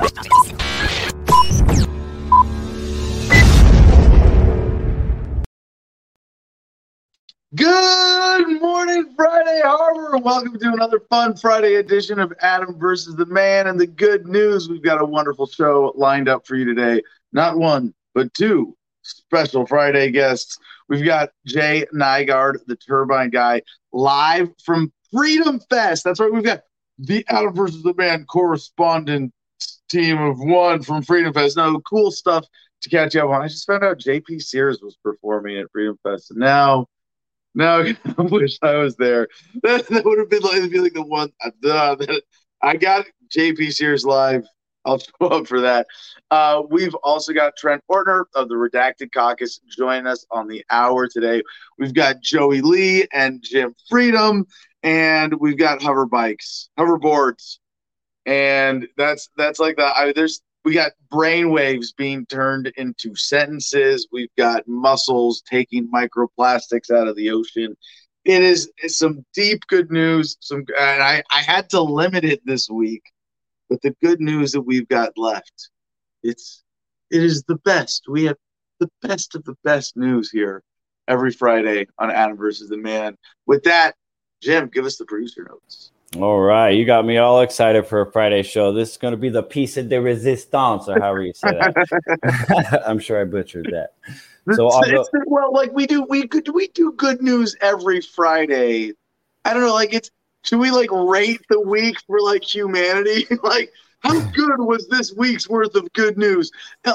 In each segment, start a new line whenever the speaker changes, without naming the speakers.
Good morning, Friday Harbor. Welcome to another fun Friday edition of Adam versus the Man. And the good news we've got a wonderful show lined up for you today. Not one, but two special Friday guests. We've got Jay Nygaard, the Turbine Guy, live from Freedom Fest. That's right. We've got the Adam versus the Man correspondent team of one from Freedom Fest. No cool stuff to catch up on. I just found out JP Sears was performing at Freedom Fest. And now no, I wish I was there. That, that would have been like, be like the one. Uh, I got JP Sears live. I'll show up for that. Uh, we've also got Trent Portner of the Redacted Caucus joining us on the hour today. We've got Joey Lee and Jim Freedom, and we've got hover bikes, hoverboards, and that's that's like the. I, there's we got brain waves being turned into sentences. We've got muscles taking microplastics out of the ocean. It is some deep good news. Some and I, I had to limit it this week, but the good news that we've got left, it's it is the best. We have the best of the best news here every Friday on Adam versus the Man. With that, Jim, give us the producer notes.
All right, you got me all excited for a Friday show. This is going to be the piece of the resistance, or however you say that. I'm sure I butchered that.
So well, like we do, we could we do good news every Friday. I don't know, like it's should we like rate the week for like humanity? like how good was this week's worth of good news?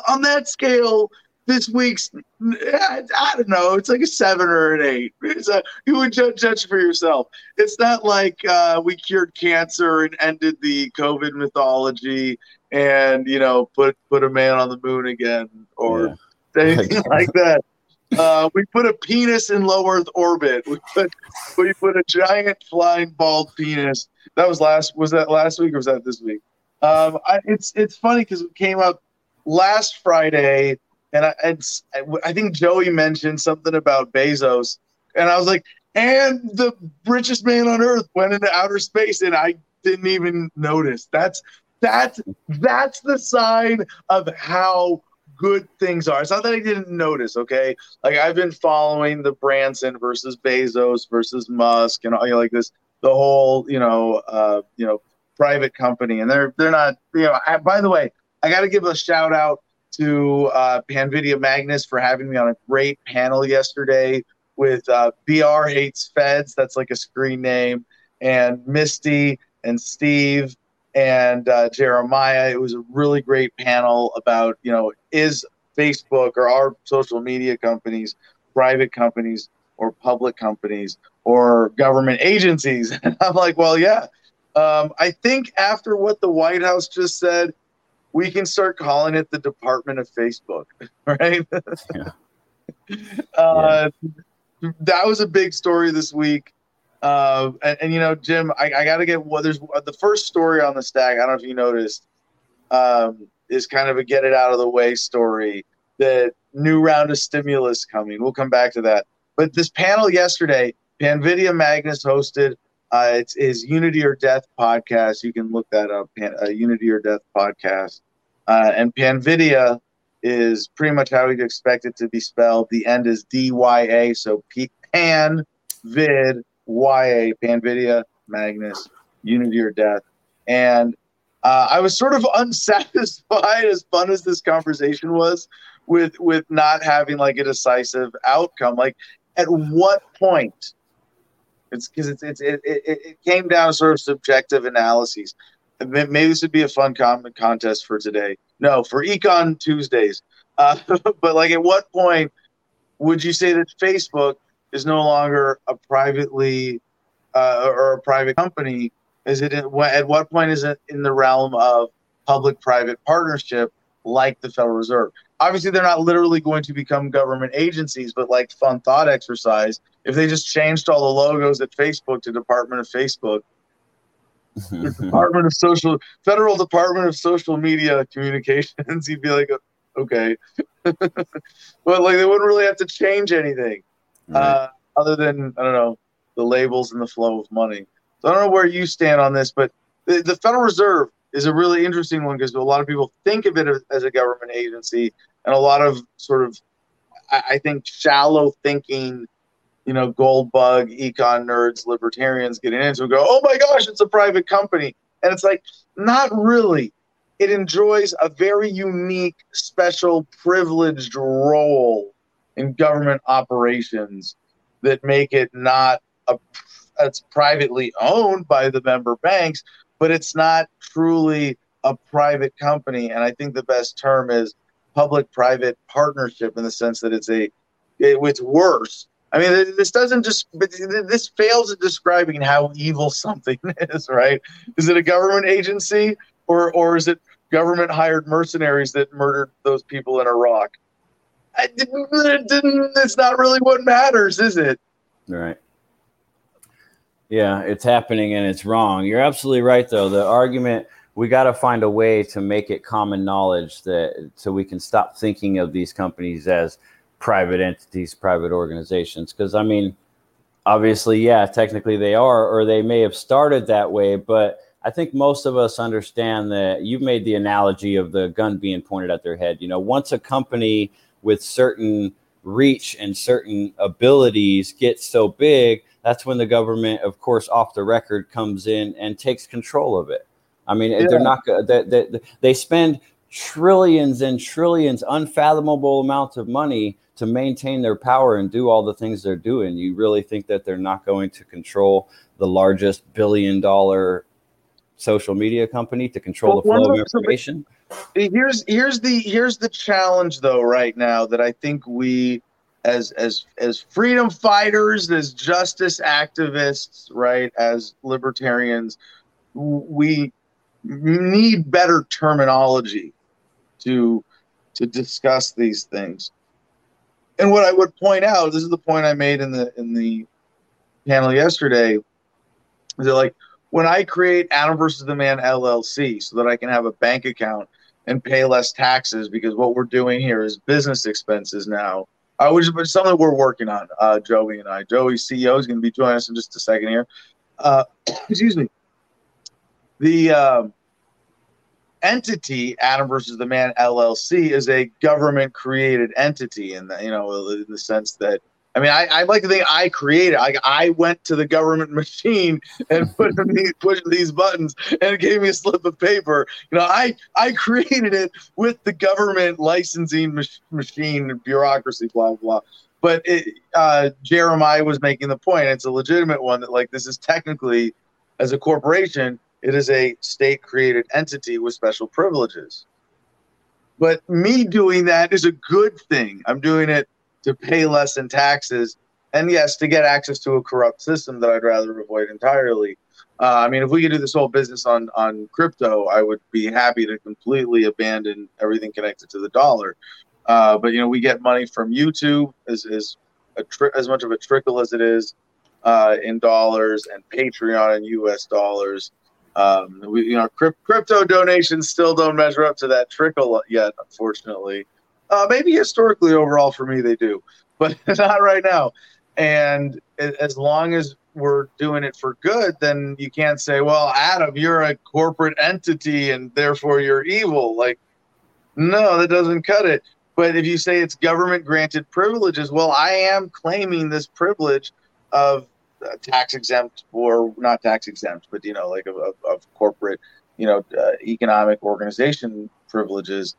On that scale, this week's I, don't know it's like a seven or an eight. A, you would judge, judge for yourself. It's not like uh, we cured cancer and ended the covid mythology and you know put put a man on the moon again or yeah. anything like that. Uh, we put a penis in low earth orbit. We put we put a giant flying bald penis. That was last was that last week or was that this week? Um, I, it's it's funny because it came out last friday and I, it's, I think Joey mentioned something about Bezos, and I was like, and the richest man on earth went into outer space, and I didn't even notice. That's that's that's the sign of how good things are. It's not that I didn't notice, okay? Like I've been following the Branson versus Bezos versus Musk and all you know, like this, the whole, you know, uh, you know, private company, and they're they're not, you know. I, by the way, I got to give a shout out to uh, Panvidya Magnus for having me on a great panel yesterday with uh, BR Hates Feds. That's like a screen name. And Misty and Steve and uh, Jeremiah. It was a really great panel about, you know, is Facebook or our social media companies private companies or public companies or government agencies? And I'm like, well, yeah. Um, I think after what the White House just said, we can start calling it the Department of Facebook, right? yeah. Uh, yeah. That was a big story this week. Uh, and, and, you know, Jim, I, I got to get what well, there's the first story on the stack. I don't know if you noticed, um, is kind of a get it out of the way story. The new round of stimulus coming. We'll come back to that. But this panel yesterday, Panvidya Magnus hosted. Uh, it's his Unity or Death podcast. You can look that up. Pan, uh, Unity or Death podcast. Uh, and Panvidya is pretty much how we'd expect it to be spelled. The end is D Y A, so P- Pan Vid Y A, Panvidya, Magnus, Unity or Death. And uh, I was sort of unsatisfied, as fun as this conversation was, with with not having like a decisive outcome. Like, at what point? It's because it's, it's it, it, it came down to sort of subjective analyses maybe this would be a fun com- contest for today. No, for Econ Tuesdays. Uh, but like, at what point would you say that Facebook is no longer a privately uh, or a private company? Is it in, at what point is it in the realm of public-private partnership, like the Federal Reserve? Obviously, they're not literally going to become government agencies, but like fun thought exercise. If they just changed all the logos at Facebook to Department of Facebook, Department of Social Federal Department of Social Media Communications, you'd be like, okay, but like they wouldn't really have to change anything, right. uh, other than I don't know the labels and the flow of money. So I don't know where you stand on this, but the, the Federal Reserve is a really interesting one because a lot of people think of it as a government agency, and a lot of sort of, I think, shallow thinking, you know, gold bug, econ nerds, libertarians getting into it go, oh my gosh, it's a private company. And it's like, not really. It enjoys a very unique, special, privileged role in government operations that make it not a it's privately owned by the member banks, but it's not truly a private company. And I think the best term is public-private partnership in the sense that it's a it, it's worse. I mean, this doesn't just this fails at describing how evil something is, right? Is it a government agency or or is it government hired mercenaries that murdered those people in Iraq? I didn't, it didn't, it's not really what matters, is it?
Right. Yeah, it's happening and it's wrong. You're absolutely right, though. The argument we got to find a way to make it common knowledge that so we can stop thinking of these companies as private entities, private organizations. Because I mean, obviously, yeah, technically they are, or they may have started that way, but I think most of us understand that you've made the analogy of the gun being pointed at their head. You know, once a company with certain reach and certain abilities gets so big, that's when the government, of course, off the record comes in and takes control of it. I mean, yeah. they're not they, they, they spend trillions and trillions, unfathomable amounts of money to maintain their power and do all the things they're doing. You really think that they're not going to control the largest billion dollar social media company to control well, the flow of information?
Here's here's the here's the challenge though right now that I think we as as as freedom fighters, as justice activists, right, as libertarians, we need better terminology to to discuss these things. And what I would point out, this is the point I made in the in the panel yesterday, is that like when I create Adam versus the Man LLC so that I can have a bank account and pay less taxes because what we're doing here is business expenses now uh, which is something we're working on, uh, Joey and I. Joey's CEO is going to be joining us in just a second here. Uh, excuse me. The uh, entity, Adam versus the Man LLC, is a government created entity, in the, you know, in the sense that I mean, I, I like to think I created. I, I went to the government machine and put these, pushed these buttons, and it gave me a slip of paper. You know, I I created it with the government licensing mach- machine bureaucracy, blah blah. But it, uh, Jeremiah was making the point. It's a legitimate one that like this is technically, as a corporation, it is a state created entity with special privileges. But me doing that is a good thing. I'm doing it to pay less in taxes, and yes, to get access to a corrupt system that I'd rather avoid entirely. Uh, I mean, if we could do this whole business on on crypto, I would be happy to completely abandon everything connected to the dollar. Uh, but you know, we get money from YouTube as as tri- as much of a trickle as it is uh, in dollars, and Patreon in U.S. dollars. Um, we, you know, crypt- crypto donations still don't measure up to that trickle yet, unfortunately. Uh, maybe historically overall for me they do, but not right now. And as long as we're doing it for good, then you can't say, "Well, Adam, you're a corporate entity and therefore you're evil." Like, no, that doesn't cut it. But if you say it's government granted privileges, well, I am claiming this privilege of tax exempt or not tax exempt, but you know, like of, of, corporate, you know, uh, economic organization privileges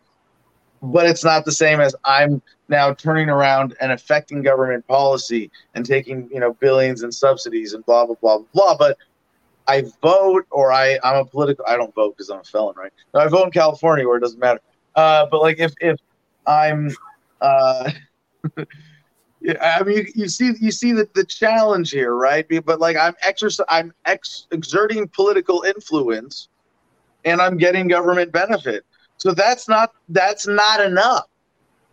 but it's not the same as I'm now turning around and affecting government policy and taking you know billions in subsidies and blah blah blah blah. But I vote or I I'm a political. I don't vote because I'm a felon, right? No, I vote in California where it doesn't matter. Uh, but like if if I'm, uh, I mean, you, you, see you see the, the challenge here, right? But like I'm exercise I'm ex- exerting political influence, and I'm getting government benefit. So that's not that's not enough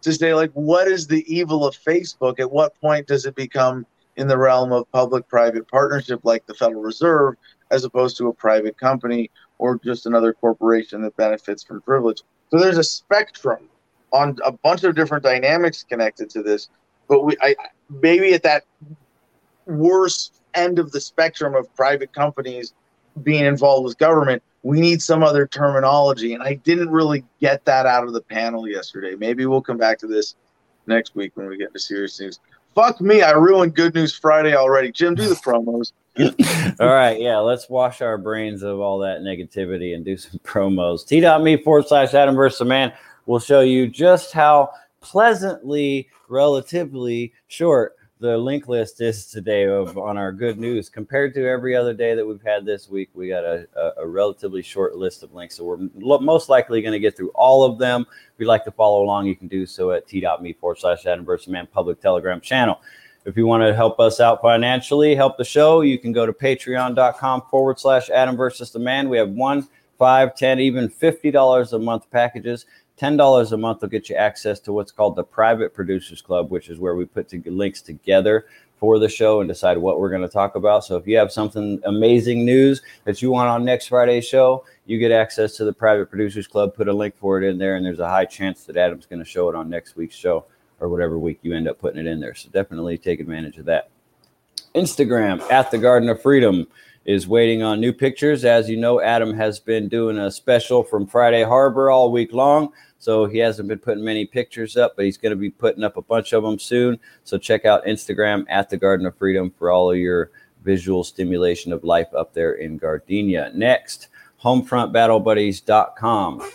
to say like what is the evil of Facebook? At what point does it become in the realm of public-private partnership like the Federal Reserve, as opposed to a private company or just another corporation that benefits from privilege? So there's a spectrum on a bunch of different dynamics connected to this. But we I maybe at that worst end of the spectrum of private companies being involved with government. We need some other terminology. And I didn't really get that out of the panel yesterday. Maybe we'll come back to this next week when we get to serious news. Fuck me, I ruined Good News Friday already. Jim, do the promos.
all right, yeah, let's wash our brains of all that negativity and do some promos. T.me forward slash Adam versus man will show you just how pleasantly, relatively short the link list is today of on our good news compared to every other day that we've had this week. We got a, a, a relatively short list of links, so we're lo- most likely going to get through all of them. If you'd like to follow along, you can do so at t.me forward slash Adam versus Man public telegram channel. If you want to help us out financially, help the show, you can go to patreon.com forward slash Adam versus the man. We have one, five, ten, even $50 a month packages. $10 a month will get you access to what's called the Private Producers Club, which is where we put to links together for the show and decide what we're going to talk about. So if you have something amazing news that you want on next Friday's show, you get access to the Private Producers Club. Put a link for it in there, and there's a high chance that Adam's going to show it on next week's show or whatever week you end up putting it in there. So definitely take advantage of that. Instagram at the Garden of Freedom is waiting on new pictures. As you know, Adam has been doing a special from Friday Harbor all week long. So he hasn't been putting many pictures up, but he's going to be putting up a bunch of them soon. So check out Instagram at the Garden of Freedom for all of your visual stimulation of life up there in Gardenia. Next, homefrontbattlebuddies.com,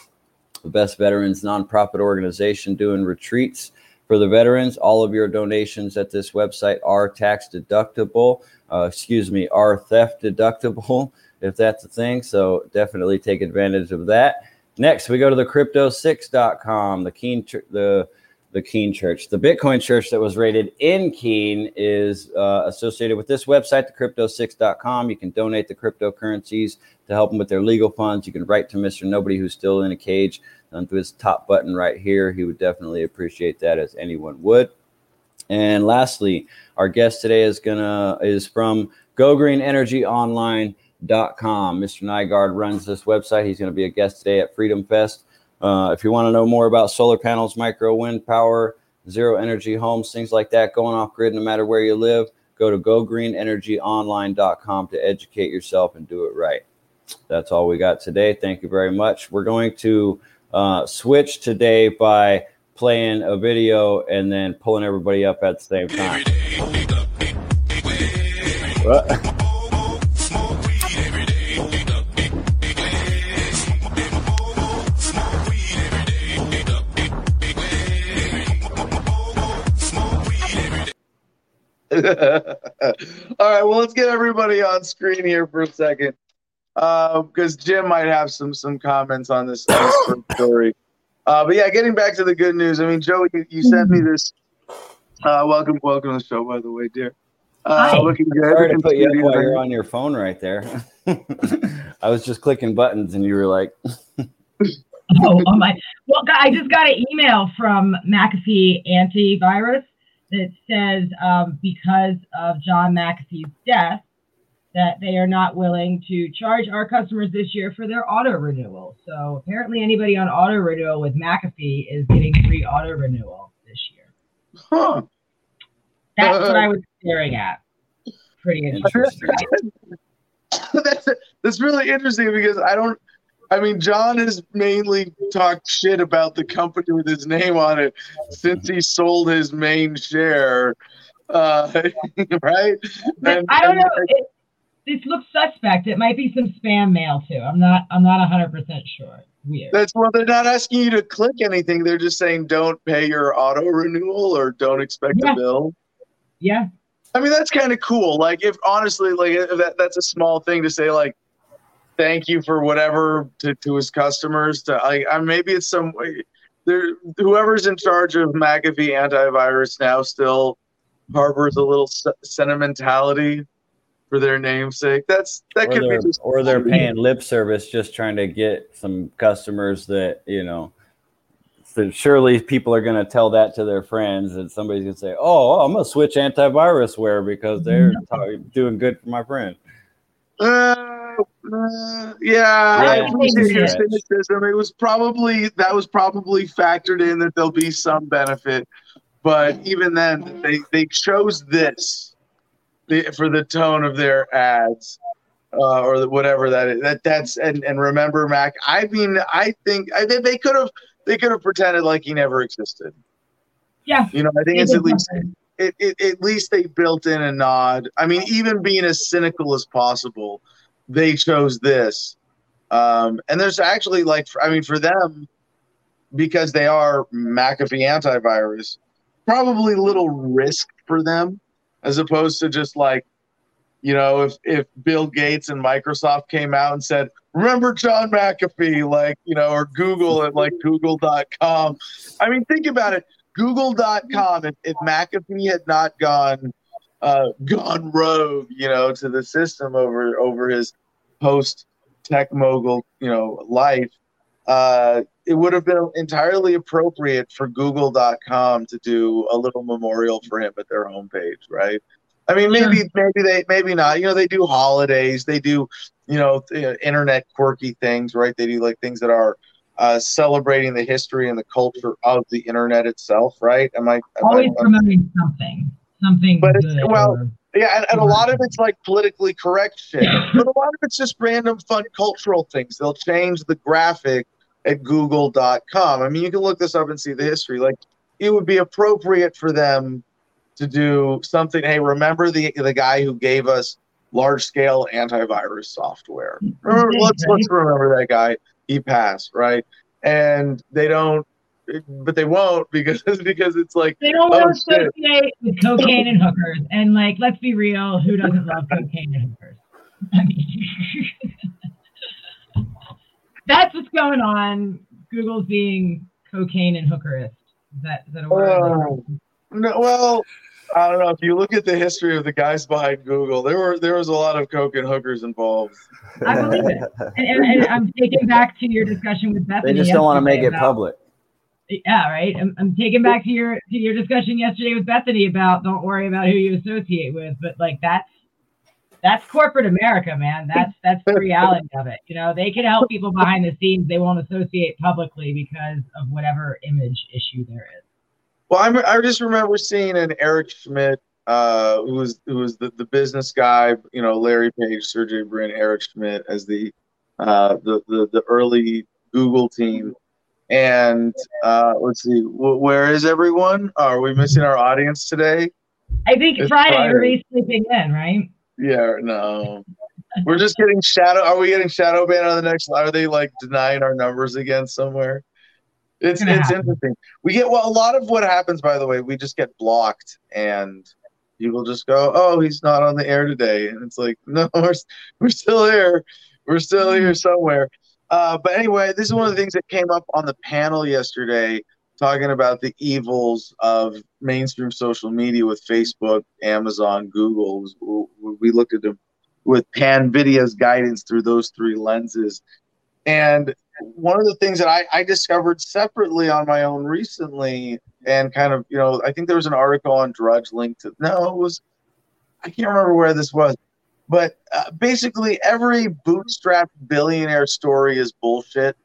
the best veterans nonprofit organization doing retreats for the veterans. All of your donations at this website are tax deductible uh, excuse me, are theft deductible if that's a thing. So definitely take advantage of that. Next, we go to the crypto6.com, the Keene, the the Keene Church. The Bitcoin church that was rated in Keene is uh, associated with this website, the crypto6.com. You can donate the cryptocurrencies to help them with their legal funds. You can write to Mr. Nobody who's still in a cage on through his top button right here. He would definitely appreciate that as anyone would. And lastly, our guest today is gonna is from GoGreenEnergyOnline.com. Mr. Nygaard runs this website. He's going to be a guest today at Freedom Fest. Uh, if you want to know more about solar panels, micro wind power, zero energy homes, things like that, going off grid no matter where you live, go to gogreenenergyonline.com to educate yourself and do it right. That's all we got today. Thank you very much. We're going to uh, switch today by playing a video and then pulling everybody up at the same time.
All right, well, let's get everybody on screen here for a second, because uh, Jim might have some some comments on this, on this story. Uh, but yeah, getting back to the good news. I mean, Joe, you, you sent me this. Uh, welcome, welcome to the show, by the way, dear.
Uh, Hi. Looking good. Sorry to put you up while you're on your phone right there. I was just clicking buttons, and you were like.
oh, oh my! Well, I just got an email from McAfee Antivirus that says um, because of John McAfee's death, that they are not willing to charge our customers this year for their auto renewal. So apparently, anybody on auto renewal with McAfee is getting free auto renewal this year.
Huh.
That's uh, what I was staring at. Pretty interesting.
that's that's really interesting because I don't. I mean, John has mainly talked shit about the company with his name on it since he sold his main share, uh, right?
And, I don't know. It, this looks suspect. It might be some spam mail too. I'm not. I'm not 100 percent sure. Weird.
That's well. They're not asking you to click anything. They're just saying don't pay your auto renewal or don't expect yeah. a bill.
Yeah.
I mean that's kind of cool. Like if honestly, like that that's a small thing to say. Like thank you for whatever to, to his customers. To like I, maybe it's some way. There, whoever's in charge of McAfee antivirus now still harbors a little sentimentality for their namesake. That's that or could be just
or they're paying lip service just trying to get some customers that you know. So surely people are going to tell that to their friends, and somebody's going to say, "Oh, I'm going to switch antivirusware because they're mm-hmm. doing good for my friend."
Uh, uh, yeah, yeah, I appreciate your cynicism. It was probably that was probably factored in that there'll be some benefit, but even then, they they chose this for the tone of their ads. uh, or whatever that is. That that's and and remember Mac. I mean, I think I think they could have they could have pretended like he never existed.
Yeah,
you know, I think it's at least it, it, at least they built in a nod. I mean, even being as cynical as possible, they chose this. Um, and there's actually like, I mean, for them, because they are McAfee antivirus, probably little risk for them as opposed to just like you know, if if Bill Gates and Microsoft came out and said, "Remember John McAfee," like you know, or Google at like Google.com. I mean, think about it. Google.com. If, if McAfee had not gone uh, gone rogue, you know, to the system over over his post tech mogul, you know, life, uh, it would have been entirely appropriate for Google.com to do a little memorial for him at their homepage, right? I mean, maybe maybe they maybe not. You know, they do holidays. They do you know internet quirky things, right? They do like things that are uh, celebrating the history and the culture of the internet itself, right? Am I am
always I, promoting something, something?
But uh, well, or, yeah, and, and a lot of it's like politically correct shit, but a lot of it's just random fun cultural things. They'll change the graphic at Google.com. I mean, you can look this up and see the history. Like, it would be appropriate for them to do something. Hey, remember the the guy who gave us large scale antivirus software? Remember, let's let's remember that guy. He passed, right? And they don't, but they won't because because it's like
they don't oh, associate with cocaine and hookers. And like, let's be real, who doesn't love cocaine and hookers? I mean, that's what's going on. Google's being cocaine and hookerist. Is that is that a word? Uh,
no, well, I don't know if you look at the history of the guys behind Google, there were there was a lot of coke and hookers involved.
I believe it, and, and, and I'm taking back to your discussion with Bethany.
They just don't want to make it about, public.
Yeah, right. I'm, I'm taking back to your to your discussion yesterday with Bethany about don't worry about who you associate with, but like that's that's corporate America, man. That's that's the reality of it. You know, they can help people behind the scenes. They won't associate publicly because of whatever image issue there is.
Well, I'm, I just remember seeing an Eric Schmidt, uh, who was who was the, the business guy, you know, Larry Page, Sergey Brin, Eric Schmidt as the uh, the, the the early Google team. And uh, let's see, where is everyone? Are we missing our audience today?
I think it's Friday, Friday. Everybody's sleeping in, right?
Yeah, no. We're just getting shadow. Are we getting shadow banned on the next? Line? Are they like denying our numbers again somewhere? It's it's interesting. We get well a lot of what happens by the way, we just get blocked and people just go, "Oh, he's not on the air today." And it's like, "No, we're, we're still here. We're still here mm-hmm. somewhere." Uh, but anyway, this is one of the things that came up on the panel yesterday talking about the evils of mainstream social media with Facebook, Amazon, Google. We looked at them with Panvidya's guidance through those three lenses. And one of the things that I, I discovered separately on my own recently, and kind of, you know, I think there was an article on Drudge linked to, no, it was, I can't remember where this was, but uh, basically every bootstrap billionaire story is bullshit.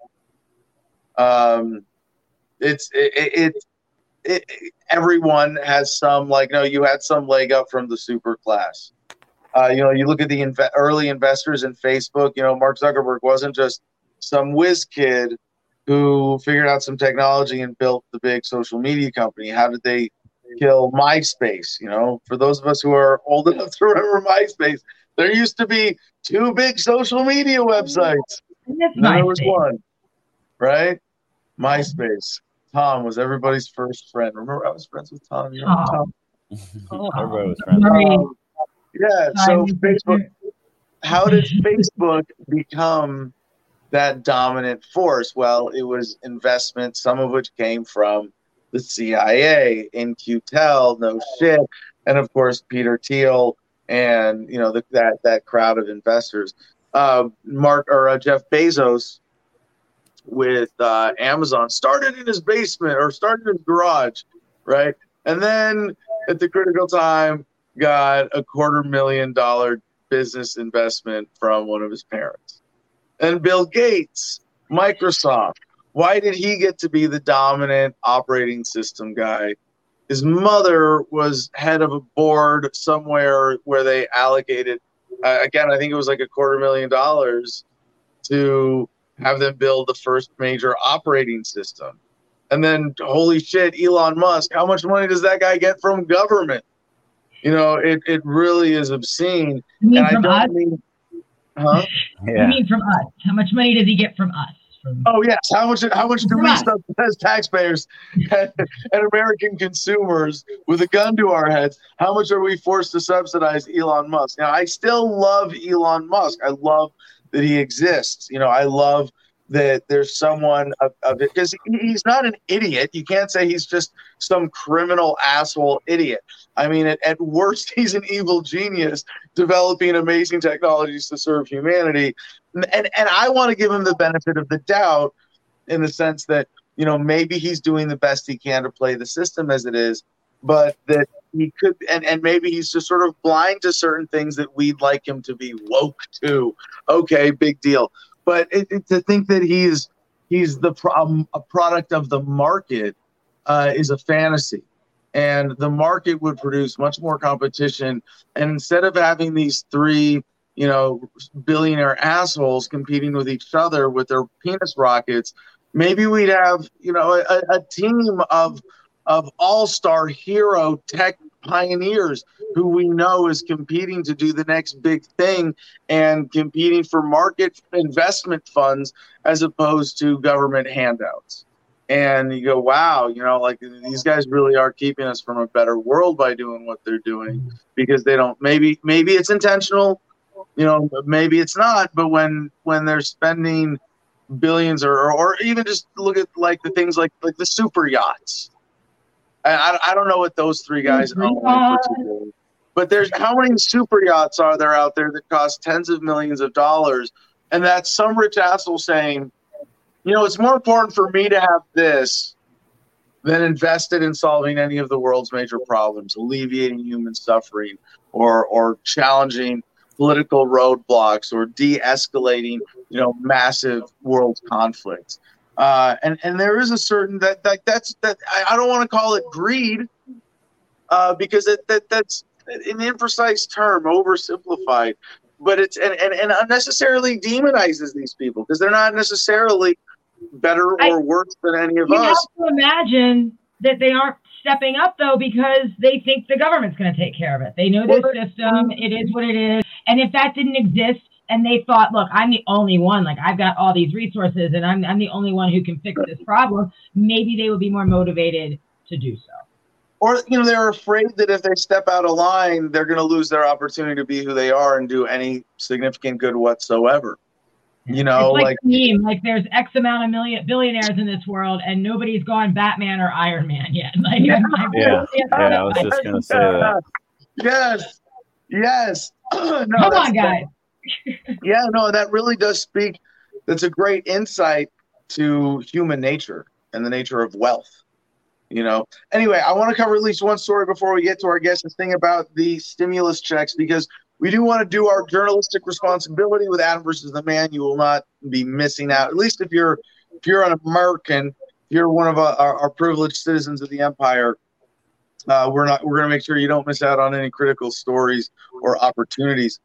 Um, it's, it, it, it, it everyone has some, like, no, you had some leg up from the super class. Uh, you know, you look at the inv- early investors in Facebook, you know, Mark Zuckerberg wasn't just some whiz kid who figured out some technology and built the big social media company. How did they kill MySpace? You know, for those of us who are old enough to remember MySpace, there used to be two big social media websites. there was one, right? MySpace. Tom was everybody's first friend. Remember, I was friends with Tom. You know, Tom?
Everybody was friends.
Um, yeah. So Facebook. How did Facebook become that dominant force? Well, it was investment, some of which came from the CIA, In-Q-Tel, no shit, and of course Peter Thiel and you know the, that that crowd of investors. Uh, Mark or uh, Jeff Bezos with uh, Amazon started in his basement or started in his garage, right? And then at the critical time, got a quarter million dollar business investment from one of his parents and Bill Gates, Microsoft. Why did he get to be the dominant operating system guy? His mother was head of a board somewhere where they allocated uh, again, I think it was like a quarter million dollars to have them build the first major operating system. And then, holy shit, Elon Musk, how much money does that guy get from government? You know, it, it really is obscene.
You mean and from us? Mean,
huh?
Yeah. You mean from us? How much money does he get from us? From
oh yes, how much? How much do we as taxpayers and, and American consumers with a gun to our heads? How much are we forced to subsidize Elon Musk? Now, I still love Elon Musk. I love that he exists. You know, I love that there's someone of, it because he's not an idiot. You can't say he's just some criminal asshole idiot. I mean, at, at worst, he's an evil genius developing amazing technologies to serve humanity. And, and I want to give him the benefit of the doubt in the sense that, you know, maybe he's doing the best he can to play the system as it is, but that he could, and, and maybe he's just sort of blind to certain things that we'd like him to be woke to. Okay, big deal but it, it, to think that he's he's the problem, a product of the market uh, is a fantasy. And the market would produce much more competition. And instead of having these three, you know, billionaire assholes competing with each other with their penis rockets, maybe we'd have, you know, a, a team of of all-star hero tech pioneers who we know is competing to do the next big thing and competing for market investment funds as opposed to government handouts. And you go, wow, you know, like these guys really are keeping us from a better world by doing what they're doing mm-hmm. because they don't maybe maybe it's intentional, you know, maybe it's not, but when when they're spending billions or or even just look at like the things like like the super yachts I, I don't know what those three guys oh own. But there's how many super yachts are there out there that cost tens of millions of dollars? And that's some rich asshole saying, you know, it's more important for me to have this than invested in solving any of the world's major problems, alleviating human suffering, or or challenging political roadblocks, or de-escalating, you know, massive world conflicts. Uh, and and there is a certain that that that's that I, I don't want to call it greed uh, because it, that that's an imprecise term, oversimplified, but it's and, and, and unnecessarily demonizes these people because they're not necessarily better or I, worse than any of
you
us.
You have to imagine that they aren't stepping up though because they think the government's going to take care of it. They know the system, it is what it is, and if that didn't exist, and they thought, look, I'm the only one. Like I've got all these resources, and I'm I'm the only one who can fix this problem. Maybe they would be more motivated to do so.
Or you know, they're afraid that if they step out of line, they're going to lose their opportunity to be who they are and do any significant good whatsoever. You know,
it's like, like meme, like there's X amount of million billionaires in this world, and nobody's gone Batman or Iron Man yet. Like,
yeah, yeah, yeah, I was just going to say that.
Yes, yes.
no, Come on, guys
yeah, no, that really does speak. That's a great insight to human nature and the nature of wealth. You know. Anyway, I want to cover at least one story before we get to our guest. This thing about the stimulus checks because we do want to do our journalistic responsibility with Adam versus the Man. You will not be missing out. At least if you're if you're an American, if you're one of our, our privileged citizens of the empire. Uh, we're not. We're going to make sure you don't miss out on any critical stories or opportunities.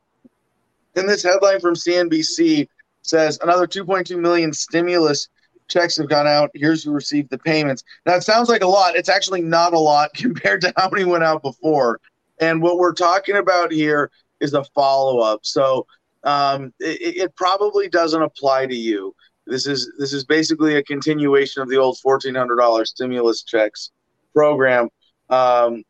And this headline from CNBC says another 2.2 million stimulus checks have gone out. Here's who received the payments. Now it sounds like a lot. It's actually not a lot compared to how many went out before. And what we're talking about here is a follow up. So um, it, it, probably doesn't apply to you. This is this is basically a continuation of the old fourteen hundred dollars stimulus checks program. Um,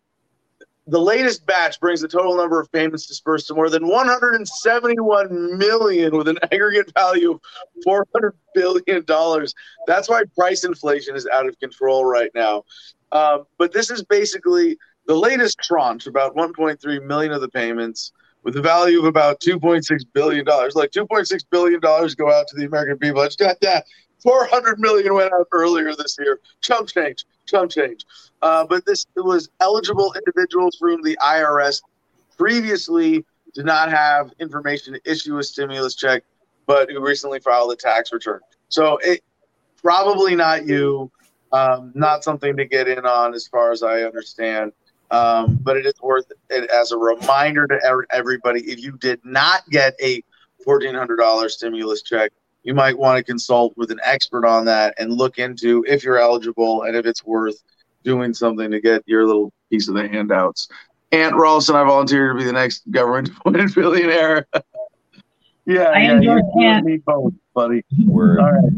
the latest batch brings the total number of payments dispersed to more than 171 million with an aggregate value of 400 billion dollars. That's why price inflation is out of control right now. Um, but this is basically the latest tranche, about 1.3 million of the payments with a value of about 2.6 billion dollars. Like 2.6 billion dollars go out to the American people. I just got that. 400 million went out earlier this year. Chump change, chump change. Uh, but this was eligible individuals for whom the IRS previously did not have information to issue a stimulus check, but who recently filed a tax return. So it probably not you, um, not something to get in on as far as I understand. Um, but it is worth it as a reminder to everybody. If you did not get a fourteen hundred dollar stimulus check, you might want to consult with an expert on that and look into if you're eligible and if it's worth doing something to get your little piece of the handouts. Ant Ralston, I volunteer to be the next government appointed billionaire. yeah, I yeah, you, you me both, buddy. Word. All right.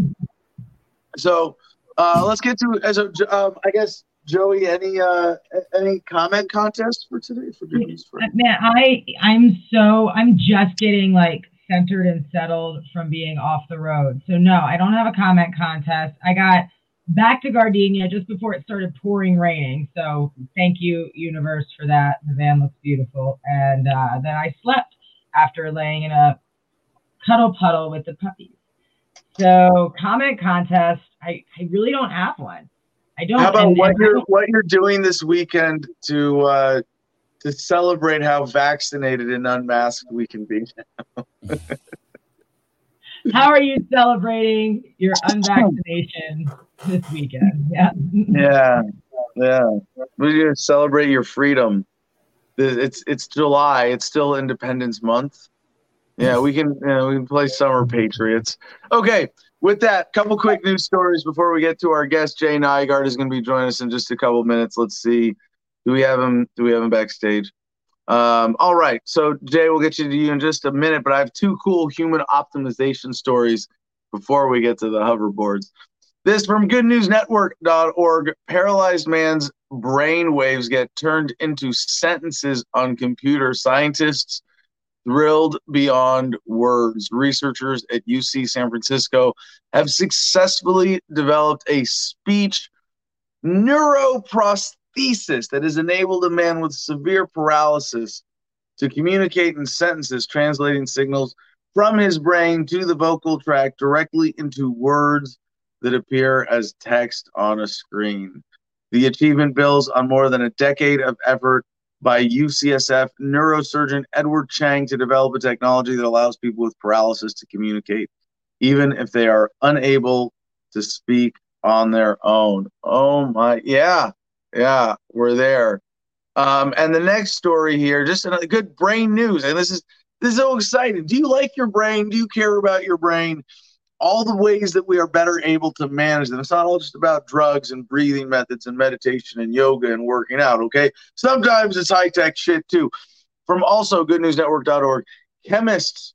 So uh, let's get to as a, um, I guess Joey, any uh, any comment contest for today for good news?
For- Man, I I'm so I'm just getting like centered and settled from being off the road. So no, I don't have a comment contest. I got back to Gardenia just before it started pouring raining. So thank you, universe, for that. The van looks beautiful. And uh, then I slept after laying in a cuddle puddle with the puppies. So comment contest, I, I really don't have one. I don't.
How about what you're what you're doing this weekend to uh, to celebrate how vaccinated and unmasked we can be?
how are you celebrating your unvaccination this weekend? Yeah.
Yeah. Yeah. We're gonna celebrate your freedom. It's it's July. It's still Independence Month. Yeah, we can you know, we can play Summer Patriots. Okay, with that, couple quick news stories before we get to our guest. Jay Nygaard is going to be joining us in just a couple minutes. Let's see, do we have him? Do we have him backstage? Um, all right, so Jay, we'll get you to you in just a minute, but I have two cool human optimization stories before we get to the hoverboards. This from GoodNewsNetwork.org. Paralyzed man's brain waves get turned into sentences on computer. Scientists thrilled beyond words. Researchers at UC San Francisco have successfully developed a speech neuroprosthesis that has enabled a man with severe paralysis to communicate in sentences, translating signals from his brain to the vocal tract directly into words that appear as text on a screen. The achievement builds on more than a decade of effort by UCSF neurosurgeon Edward Chang to develop a technology that allows people with paralysis to communicate, even if they are unable to speak on their own. Oh my, yeah, yeah, we're there. Um, and the next story here, just another good brain news, and this is this is so exciting. Do you like your brain? Do you care about your brain? all the ways that we are better able to manage them. It's not all just about drugs and breathing methods and meditation and yoga and working out, okay? Sometimes it's high tech shit too. From also goodnewsnetwork.org, chemists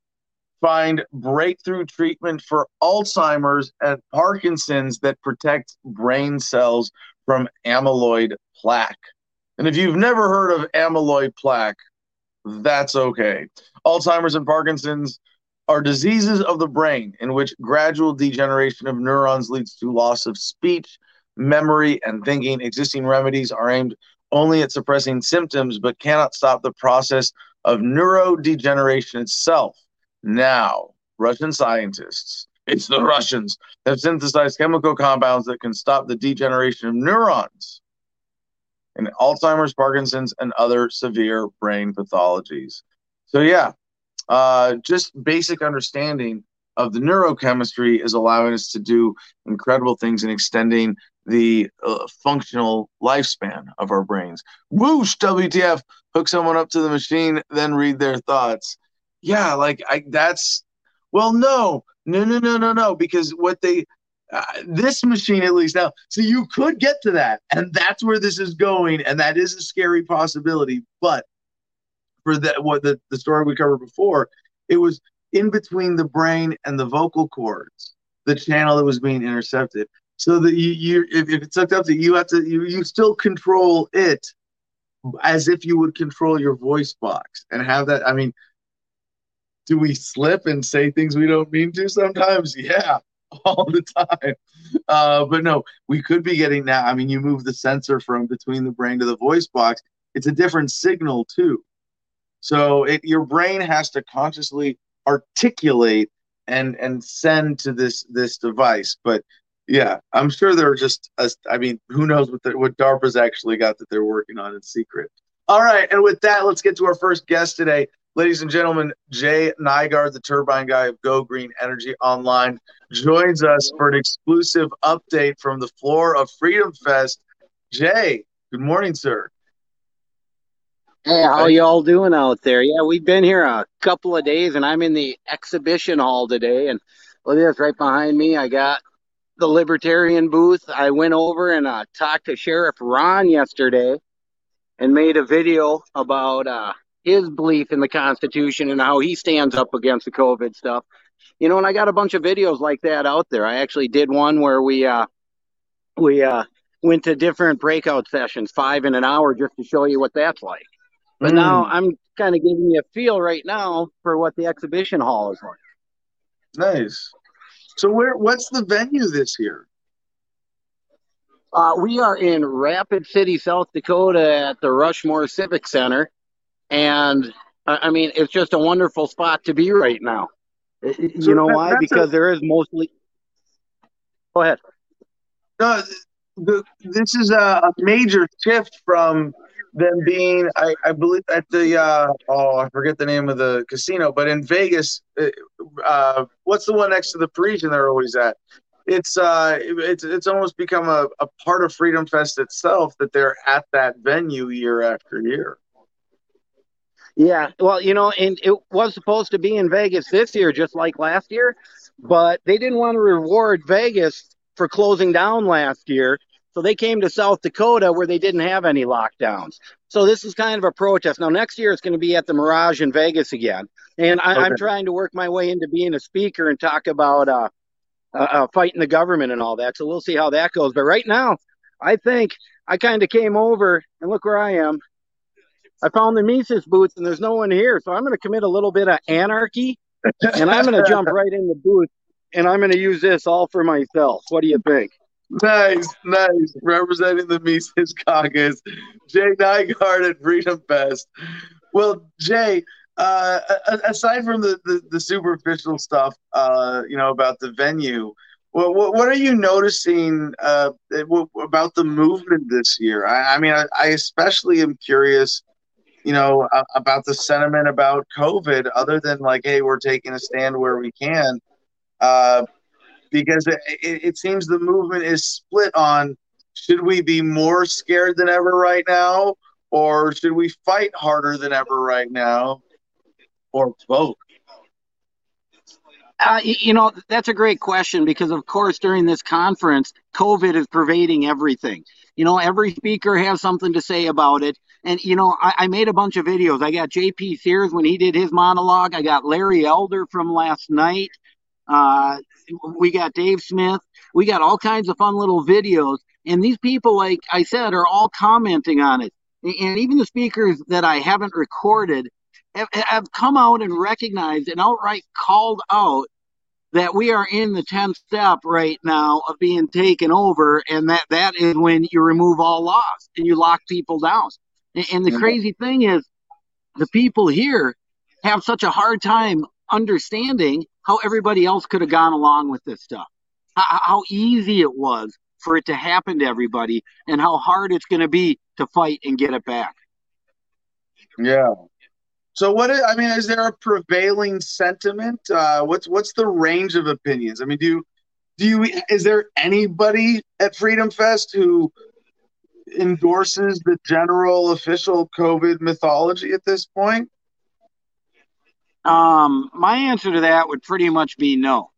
find breakthrough treatment for Alzheimer's and Parkinson's that protects brain cells from amyloid plaque. And if you've never heard of amyloid plaque, that's okay. Alzheimer's and Parkinson's are diseases of the brain in which gradual degeneration of neurons leads to loss of speech, memory, and thinking. Existing remedies are aimed only at suppressing symptoms but cannot stop the process of neurodegeneration itself. Now, Russian scientists, it's the Russians, have synthesized chemical compounds that can stop the degeneration of neurons in Alzheimer's, Parkinson's, and other severe brain pathologies. So, yeah, uh, just basic understanding of the neurochemistry is allowing us to do incredible things in extending the uh, functional lifespan of our brains. Whoosh, WTF, hook someone up to the machine, then read their thoughts. Yeah, like I that's well, no, no, no, no, no, no, because what they uh, this machine at least now, so you could get to that, and that's where this is going, and that is a scary possibility, but for that what the, the story we covered before, it was in between the brain and the vocal cords, the channel that was being intercepted. So that you, you if, if it's hooked up to you have to you, you still control it as if you would control your voice box and have that. I mean, do we slip and say things we don't mean to sometimes? Yeah, all the time. Uh, but no, we could be getting that. I mean, you move the sensor from between the brain to the voice box. It's a different signal too. So it, your brain has to consciously articulate and and send to this this device. But yeah, I'm sure they're just. I mean, who knows what the, what DARPA's actually got that they're working on in secret. All right, and with that, let's get to our first guest today. Ladies and gentlemen, Jay Nygaard, the turbine guy of Go Green Energy Online, joins us for an exclusive update from the floor of Freedom Fest. Jay, good morning, sir.
Hey, how y'all doing out there? Yeah, we've been here a couple of days, and I'm in the exhibition hall today. And look at this right behind me. I got the Libertarian booth. I went over and uh, talked to Sheriff Ron yesterday and made a video about uh, his belief in the Constitution and how he stands up against the COVID stuff. You know, and I got a bunch of videos like that out there. I actually did one where we uh, we uh, went to different breakout sessions, five in an hour, just to show you what that's like. But mm. now I'm kind of giving you a feel right now for what the exhibition hall is like.
Nice. So where? What's the venue this year?
Uh, we are in Rapid City, South Dakota, at the Rushmore Civic Center, and I mean it's just a wonderful spot to be right now. You so know why? Because a, there is mostly. Go ahead.
No, the, this is a, a major shift from them being, I, I believe, at the uh, oh, I forget the name of the casino, but in Vegas, uh, uh what's the one next to the Parisian they're always at? It's uh, it's it's almost become a, a part of Freedom Fest itself that they're at that venue year after year.
Yeah, well, you know, and it was supposed to be in Vegas this year, just like last year, but they didn't want to reward Vegas for closing down last year. So they came to South Dakota where they didn't have any lockdowns. So this is kind of a protest. Now next year it's going to be at the Mirage in Vegas again, and I, am trying to work my way into being a speaker and talk about uh, uh, uh, fighting the government and all that. So we'll see how that goes. But right now, I think I kind of came over and look where I am. I found the Mises booth and there's no one here, so I'm going to commit a little bit of anarchy, and I'm going to jump right in the booth and I'm going to use this all for myself. What do you think?
Nice, nice. Representing the Mises Caucus, Jay Nygard at Freedom Fest. Well, Jay, uh, aside from the, the, the superficial stuff, uh, you know, about the venue, what, what, what are you noticing uh, about the movement this year? I, I mean, I, I, especially am curious, you know, about the sentiment about COVID, other than like, hey, we're taking a stand where we can. Uh, because it, it, it seems the movement is split on should we be more scared than ever right now, or should we fight harder than ever right now, or both?
Uh, you know, that's a great question because, of course, during this conference, COVID is pervading everything. You know, every speaker has something to say about it. And, you know, I, I made a bunch of videos. I got JP Sears when he did his monologue. I got Larry Elder from last night. Uh, we got Dave Smith. We got all kinds of fun little videos. And these people, like I said, are all commenting on it. And even the speakers that I haven't recorded have, have come out and recognized and outright called out that we are in the 10th step right now of being taken over. And that, that is when you remove all laws and you lock people down. And, and the mm-hmm. crazy thing is, the people here have such a hard time understanding how everybody else could have gone along with this stuff, how, how easy it was for it to happen to everybody, and how hard it's going to be to fight and get it back.
Yeah. So what is, I mean, is there a prevailing sentiment? Uh, what's what's the range of opinions? I mean, do you, do you is there anybody at Freedom Fest who endorses the general official COVID mythology at this point?
Um, my answer to that would pretty much be no.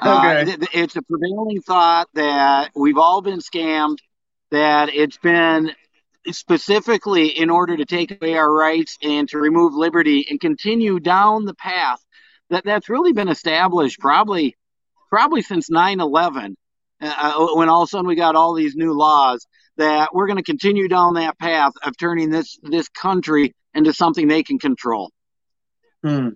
Uh, okay. Uh, it's a prevailing thought that we've all been scammed, that it's been specifically in order to take away our rights and to remove liberty and continue down the path that that's really been established probably probably since 9-11 uh, when all of a sudden we got all these new laws that we're going to continue down that path of turning this this country into something they can control
Hmm.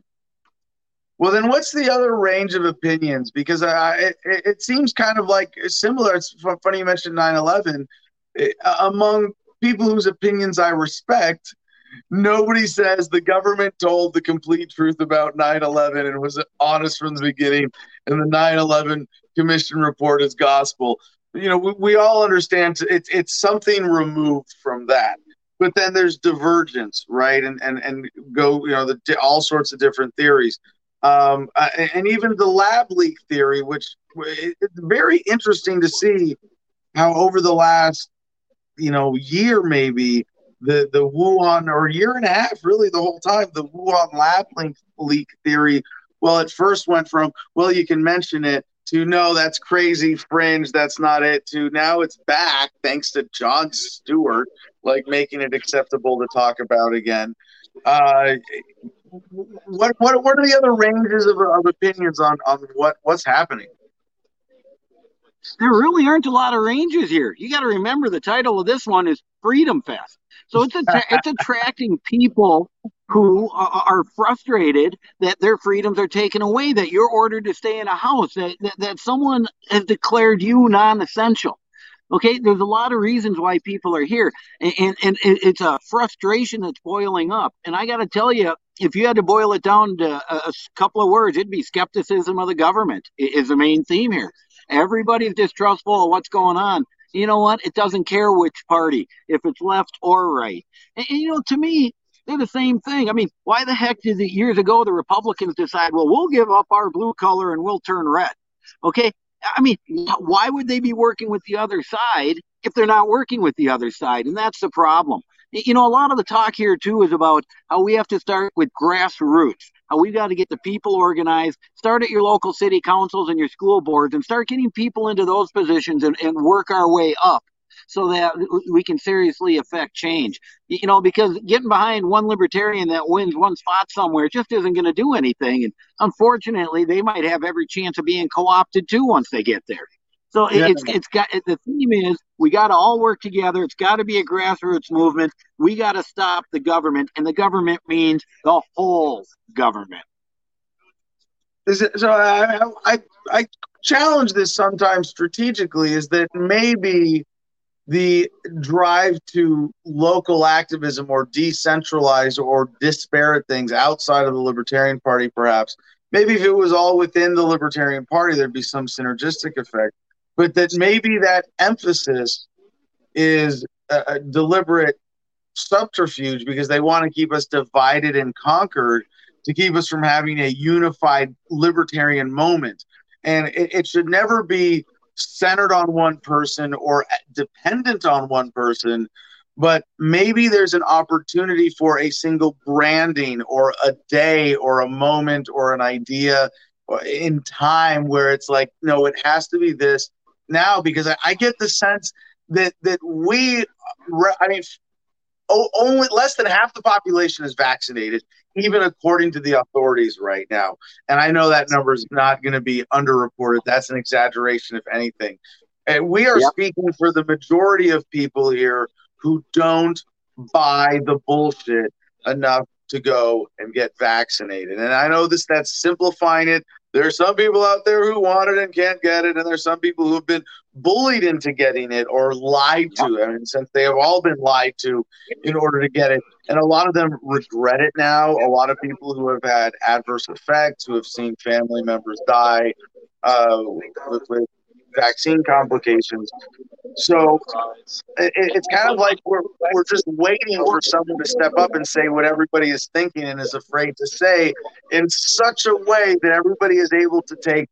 Well, then what's the other range of opinions? Because uh, it, it seems kind of like similar. It's funny you mentioned 9 11. Among people whose opinions I respect, nobody says the government told the complete truth about 9 11 and was honest from the beginning, and the 9 11 commission report is gospel. You know, we, we all understand it's, it's something removed from that but then there's divergence, right? And and and go, you know, the all sorts of different theories, um, and even the lab leak theory, which it's very interesting to see how over the last, you know, year maybe, the the Wuhan or year and a half, really the whole time, the Wuhan lab link leak theory. Well, it first went from well, you can mention it to no, that's crazy, fringe, that's not it. To now it's back thanks to Jon Stewart, like making it acceptable to talk about again. Uh, what what what are the other ranges of, of opinions on on what what's happening?
There really aren't a lot of ranges here. You got to remember the title of this one is Freedom Fest. So it's att- it's attracting people who are frustrated that their freedoms are taken away, that you're ordered to stay in a house, that, that, that someone has declared you non-essential. Okay, there's a lot of reasons why people are here, and, and, and it's a frustration that's boiling up. And I got to tell you, if you had to boil it down to a, a couple of words, it'd be skepticism of the government is the main theme here. Everybody's distrustful of what's going on. You know what? It doesn't care which party, if it's left or right. And, and you know, to me, they're the same thing. I mean, why the heck did it years ago the Republicans decide, well, we'll give up our blue color and we'll turn red? Okay. I mean, why would they be working with the other side if they're not working with the other side? And that's the problem. You know, a lot of the talk here too is about how we have to start with grassroots, how we've got to get the people organized, start at your local city councils and your school boards and start getting people into those positions and, and work our way up so that we can seriously affect change. You know, because getting behind one libertarian that wins one spot somewhere just isn't going to do anything. And unfortunately, they might have every chance of being co opted too once they get there. So yeah. it's it's got the theme is we got to all work together. It's got to be a grassroots movement. We got to stop the government, and the government means the whole government.
So I, I I challenge this sometimes strategically is that maybe the drive to local activism or decentralize or disparate things outside of the Libertarian Party, perhaps. Maybe if it was all within the Libertarian Party, there'd be some synergistic effect but that maybe that emphasis is a, a deliberate subterfuge because they want to keep us divided and conquered to keep us from having a unified libertarian moment. And it, it should never be centered on one person or dependent on one person, but maybe there's an opportunity for a single branding or a day or a moment or an idea in time where it's like, no, it has to be this now because I, I get the sense that that we, I mean, only less than half the population is vaccinated, even according to the authorities right now. And I know that number is not going to be underreported. That's an exaggeration, if anything. And we are yep. speaking for the majority of people here who don't buy the bullshit enough to go and get vaccinated. And I know this that's simplifying it there's some people out there who want it and can't get it, and there's some people who have been bullied into getting it or lied to. I mean, since they have all been lied to in order to get it, and a lot of them regret it now. A lot of people who have had adverse effects, who have seen family members die uh, with, with vaccine complications. So it, it's kind of like we're, we're just waiting for someone to step up and say what everybody is thinking and is afraid to say in such a way that everybody is able to take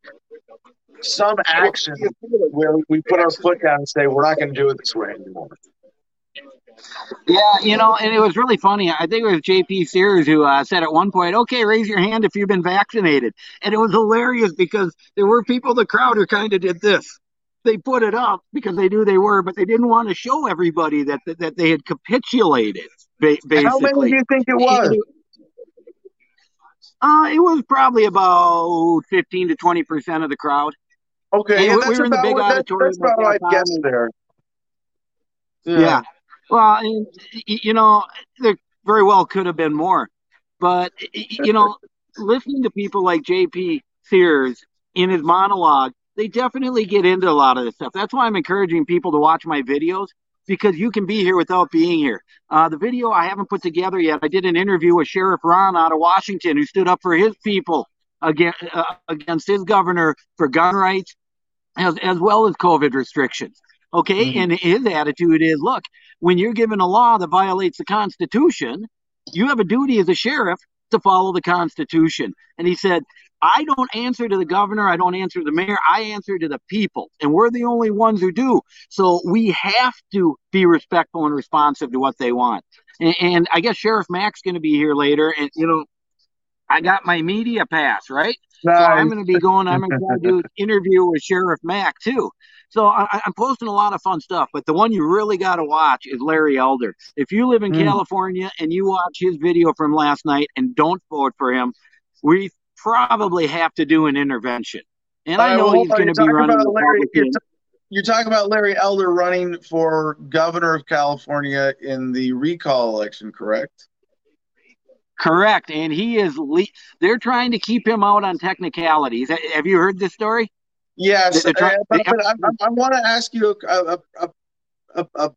some action where we put our foot down and say, we're not going to do it this way anymore.
Yeah, you know, and it was really funny. I think it was JP Sears who uh, said at one point, "Okay, raise your hand if you've been vaccinated," and it was hilarious because there were people in the crowd who kind of did this. They put it up because they knew they were, but they didn't want to show everybody that that, that they had capitulated. Ba- basically, how
many do you think it was?
Uh, it was probably about fifteen to twenty percent of the crowd.
Okay, yeah, we, we were in the big auditorium. That's about I guess there.
Yeah. yeah. Well, you know, there very well could have been more, but you know, listening to people like J.P. Sears in his monologue, they definitely get into a lot of this stuff. That's why I'm encouraging people to watch my videos because you can be here without being here. Uh, the video I haven't put together yet. I did an interview with Sheriff Ron out of Washington who stood up for his people against, uh, against his governor for gun rights as, as well as COVID restrictions. Okay. Mm-hmm. And his attitude is look, when you're given a law that violates the Constitution, you have a duty as a sheriff to follow the Constitution. And he said, I don't answer to the governor. I don't answer to the mayor. I answer to the people, and we're the only ones who do. So we have to be respectful and responsive to what they want. And, and I guess Sheriff Mack's going to be here later, and you know, I got my media pass, right? Nice. So I'm going to be going. I'm going to do an interview with Sheriff Mack too. So I, am posting a lot of fun stuff, but the one you really got to watch is Larry Elder. If you live in mm. California and you watch his video from last night and don't vote for him, we probably have to do an intervention. And I know he's going to be running.
Larry, you're, t- you're talking about Larry Elder running for governor of California in the recall election, correct?
Correct, and he is. Le- they're trying to keep him out on technicalities. Have you heard this story?
Yes, uh, but I, I, want to ask you a, a, a, a,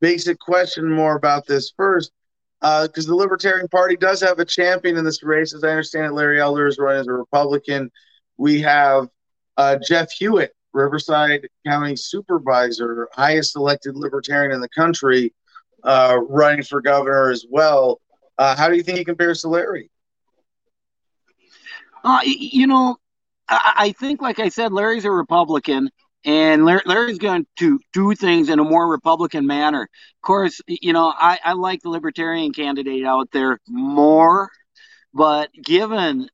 basic question more about this first, because uh, the Libertarian Party does have a champion in this race. As I understand it, Larry Elder is running as a Republican. We have uh, Jeff Hewitt, Riverside County Supervisor, highest elected Libertarian in the country, uh, running for governor as well. Uh, how do you think he compares to Larry?
Uh, you know, I, I think, like I said, Larry's a Republican, and Larry's going to do things in a more Republican manner. Of course, you know, I, I like the Libertarian candidate out there more, but given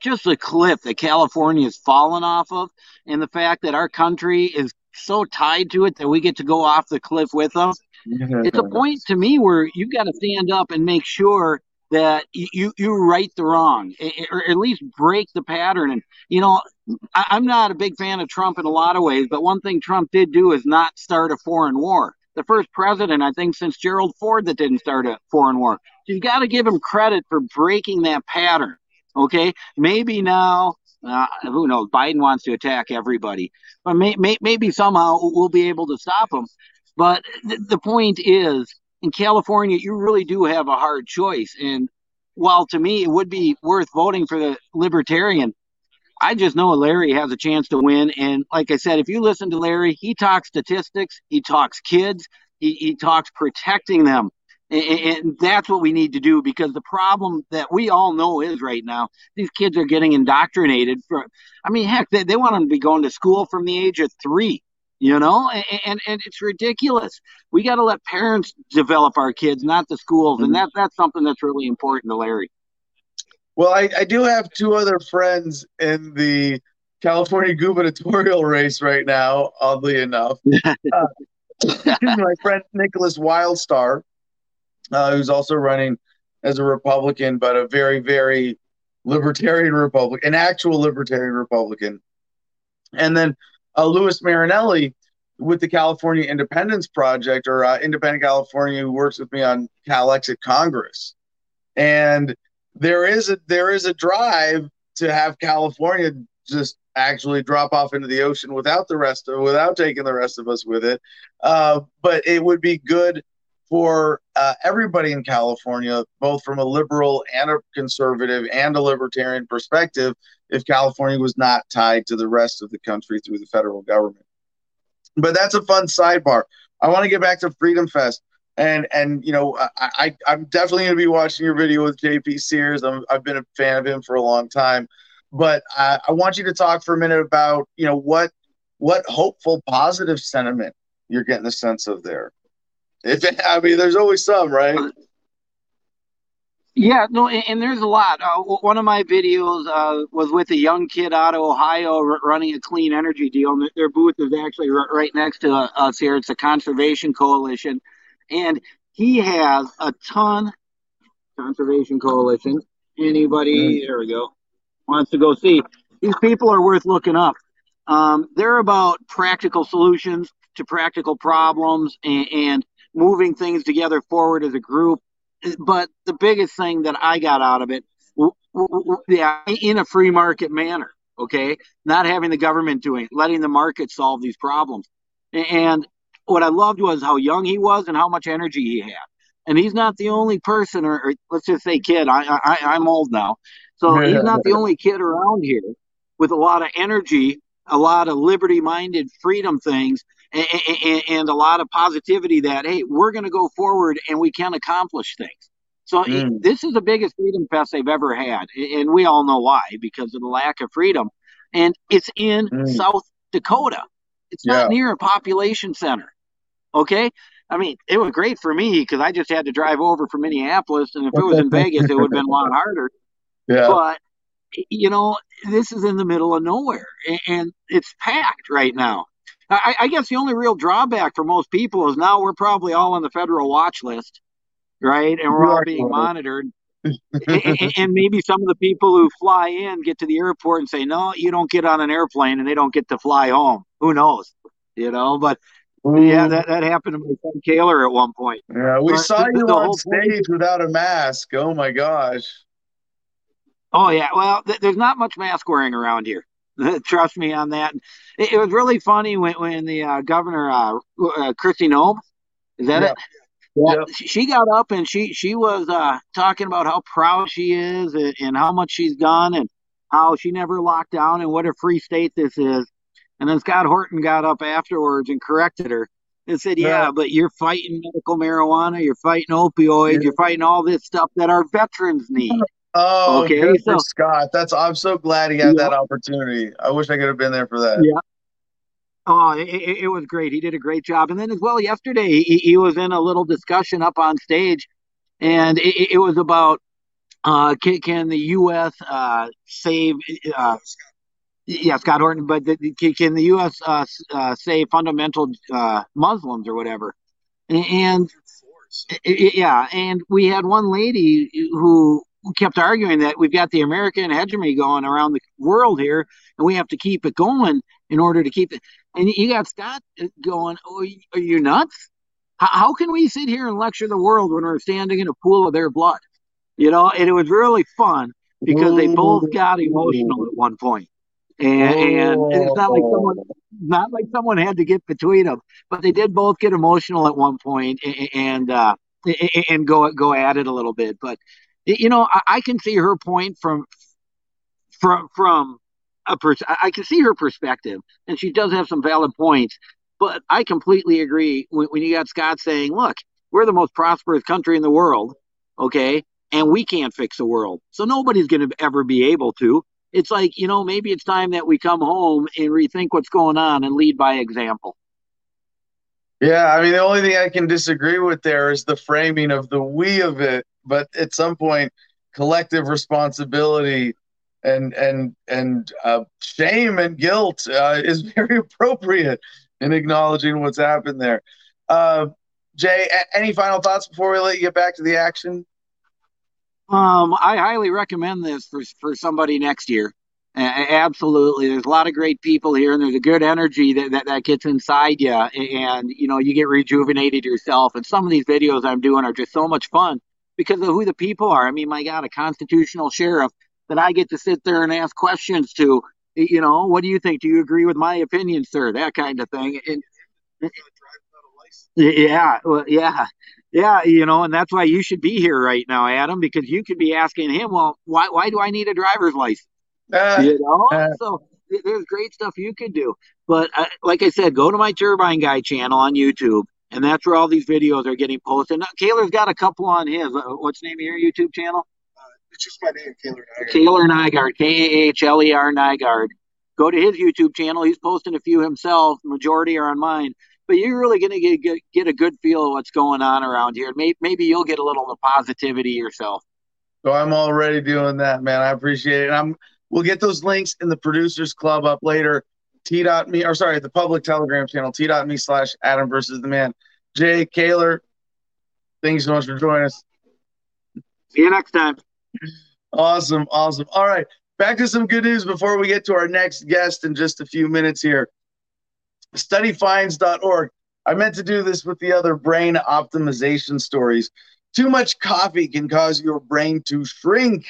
just the cliff that California has fallen off of, and the fact that our country is so tied to it that we get to go off the cliff with them, it's a point to me where you've got to stand up and make sure that you you right the wrong or at least break the pattern. And you know I, am not a big fan of trump in a lot of ways but one thing trump did do is not start a foreign war. The first president i think since gerald ford that didn't start a foreign war. So you got to give him credit for breaking that pattern okay? Maybe now uh, who knows biden wants to attack everybody but may, may, maybe somehow we'll be able to stop him but th- the point is in California, you really do have a hard choice. And while to me it would be worth voting for the Libertarian, I just know Larry has a chance to win. And like I said, if you listen to Larry, he talks statistics, he talks kids, he, he talks protecting them. And, that's what we need to do because the problem that we all know is right now, these kids are getting indoctrinated. For, I mean, heck, they, they want them to be going to school from the age of three you know? And, and, and it's ridiculous. We got to let parents develop our kids not the schools. And mm-hmm. that that's something that's really important to larry.
Well i, I do have two other friends in the california gubernatorial race right now oddly enough. Uh, my friend nickolas wildstar uh, who's also running as a republican but a very very libertarian republican an actual libertarian republican and then uh, Louis Marinelli with the California Independence Project or uh, Independent California, who works with me on CalExit Congress, and there is a there is a drive to have California just actually drop off into the ocean without the rest of without taking the rest of us with it. Uh, but it would be good for uh, everybody in California, both from a liberal and a conservative and a libertarian perspective, if California was not tied to the rest of the country through the federal government. But that's a fun sidebar. I want to get back to Freedom Fest. And and you know I, I am definitely going to be watching your video with JP Sears. i have been a fan of him for a long time, but I, I want you to talk for a minute about you know what what hopeful positive sentiment you're getting a sense of there. If I mean, there's always some, right?
Yeah, no, and, and there's a lot. Uh, one of my videos uh, was with a young kid out of Ohio r- running a clean energy deal. And their booth is actually r- right next to uh, us here. It's a conservation coalition, and he has a ton. Conservation coalition. Anybody? There we go. Wants to go see. These people are worth looking up. Um, they're about practical solutions to practical problems and, and moving things together forward as a group but the biggest thing that I got out of it, yeah, in a free market manner, okay, not having the government doing it, letting the market solve these problems. And what I loved was how young he was and how much energy he had. And he's not the only person, or, or let's just say kid. I, I I'm old now, so he's not the only kid around here with a lot of energy, a lot of liberty-minded freedom things and, and, a lot of positivity that hey we're going to go forward and we can accomplish things So mm. this is the biggest freedom fest they've ever had, and we all know why because of the lack of freedom. And it's in mm. South Dakota. It's yeah. not near a population center. Okay, I mean, it was great for me because I just had to drive over from Minneapolis, and if it was in Vegas, it would have been a lot harder. Yeah. But you know, this is in the middle of nowhere, and it's packed right now. I, I guess the only real drawback for most people is now we're probably all on the federal watch list, right? And we're all being monitored. and, and, maybe some of the people who fly in get to the airport and say, "No, you don't get on an airplane," and they don't get to fly home. Who knows? You know, but yeah, mm. that, that happened to my son Kahler at one point.
Yeah, we but saw the, you the on stage without a mask. Oh my gosh.
Oh yeah, well, th- there's not much mask wearing around here. Trust me on that. It, it, was really funny when when the uh, governor uh, uh, Kristi Noem, is that yeah. it? Yeah, she got up and she she was uh, talking about how proud she is and, and how much she's done and how she never locked down and what a free state this is. And then Scott Horton got up afterwards and corrected her and said, "Yeah, yeah but you're fighting medical marijuana, you're fighting opioids, yeah. you're fighting all this stuff that our veterans need."
Oh, okay. Good so, for Scott. That's I'm so glad he had yeah. that opportunity. I wish I could have been there for that.
Yeah. Oh, it, it, was great. He did a great job. And then as well, yesterday he, he was in a little discussion up on stage, and it, it was about uh, can, can, the U.S. Uh, save? Uh, yeah, Scott Horton. But the, can the U.S. Uh, uh, save fundamental uh, Muslims or whatever? And yeah, and we had one lady who kept arguing that we've got the American hegemony going around the world here, and we have to keep it going in order to keep it. And you got Scott going, oh, "Are you nuts? How, how can we sit here and lecture the world when we're standing in a pool of their blood?" You know, and it was really fun because they both got emotional at one point. And, and it's not like someone not like someone had to get between them, but they did both get emotional at one point and and, uh, and go go at it a little bit. But you know, I, I can see her point from from from a pers- I can see her perspective, and she does have some valid points. But I completely agree when, when you got Scott saying, "Look, we're the most prosperous country in the world, okay, and we can't fix the world, so nobody's going to ever be able to." It's like you know, maybe it's time that we come home and rethink what's going on and lead by example.
Yeah, I mean, the only thing I can disagree with there is the framing of the we of it but at some point, collective responsibility and and and uh, shame and guilt uh, is very appropriate in acknowledging what's happened there. Uh, Jay, a- any final thoughts before we let you get back to the action?
Um, I highly recommend this for for somebody next year. absolutely, there's a lot of great people here, and there's a good energy that, that that gets inside you, and you know you get rejuvenated yourself. And some of these videos I'm doing are just so much fun because of who the people are. I mean, my God, a constitutional sheriff that I get to sit there and ask questions to. You know, what do you think? Do you agree with my opinion, sir? That kind of thing. And, yeah, well, yeah, yeah. You know, and that's why you should be here right now, Adam, because you could be asking him, well, why, why do I need a driver's license? Uh, you know, uh, so there's great stuff you could do. But uh, like I said, go to my Turbine Guy channel on YouTube and that's where all these videos are getting posted. Now, Kahler's got a couple on his. Uh, what's the name of your YouTube channel?
Uh, it's just my name, Kahler Nygard.
Kaler Nygard, K A H L E R Nygard. Go to his YouTube channel. He's posting a few himself. Majority are on mine. But you're really going to get, get, get a good feel of what's going on around here. Maybe, maybe you'll get a little of the positivity yourself.
So I'm already doing that, man. I appreciate it. I'm. We'll get those links in the producers club up later t.me or sorry, the public telegram channel, t.me slash Adam versus the man. Jay Kahler, thanks so much for joining us.
See you next time.
Awesome, awesome. All right, back to some good news before we get to our next guest in just a few minutes here. Studyfinds.org. I meant to do this with the other brain optimization stories. Too much coffee can cause your brain to shrink,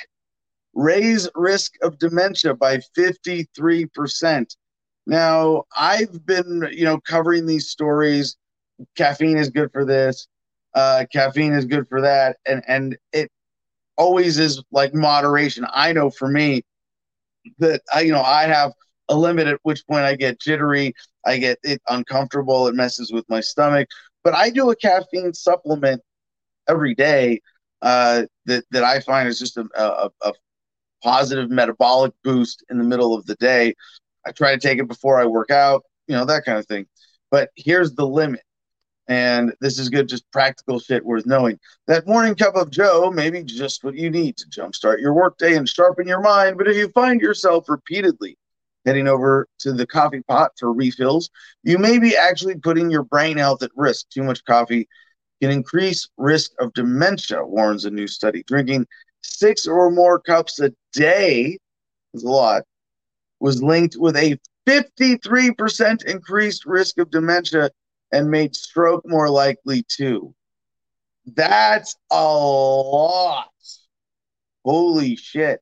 raise risk of dementia by 53%. Now, I've been, you know, covering these stories. Caffeine is good for this. Uh, caffeine is good for that, and and it always is like moderation. I know for me that I, you know, I have a limit at which point I get jittery, I get it uncomfortable, it messes with my stomach. But I do a caffeine supplement every day uh, that that I find is just a, a, a positive metabolic boost in the middle of the day. I try to take it before I work out, you know, that kind of thing. But here's the limit. And this is good, just practical shit worth knowing. That morning cup of Joe may be just what you need to jumpstart your workday and sharpen your mind. But if you find yourself repeatedly heading over to the coffee pot for refills, you may be actually putting your brain health at risk. Too much coffee can increase risk of dementia, warns a new study. Drinking six or more cups a day is a lot, was linked with a 53% increased risk of dementia and made stroke more likely too. That's a lot. Holy shit.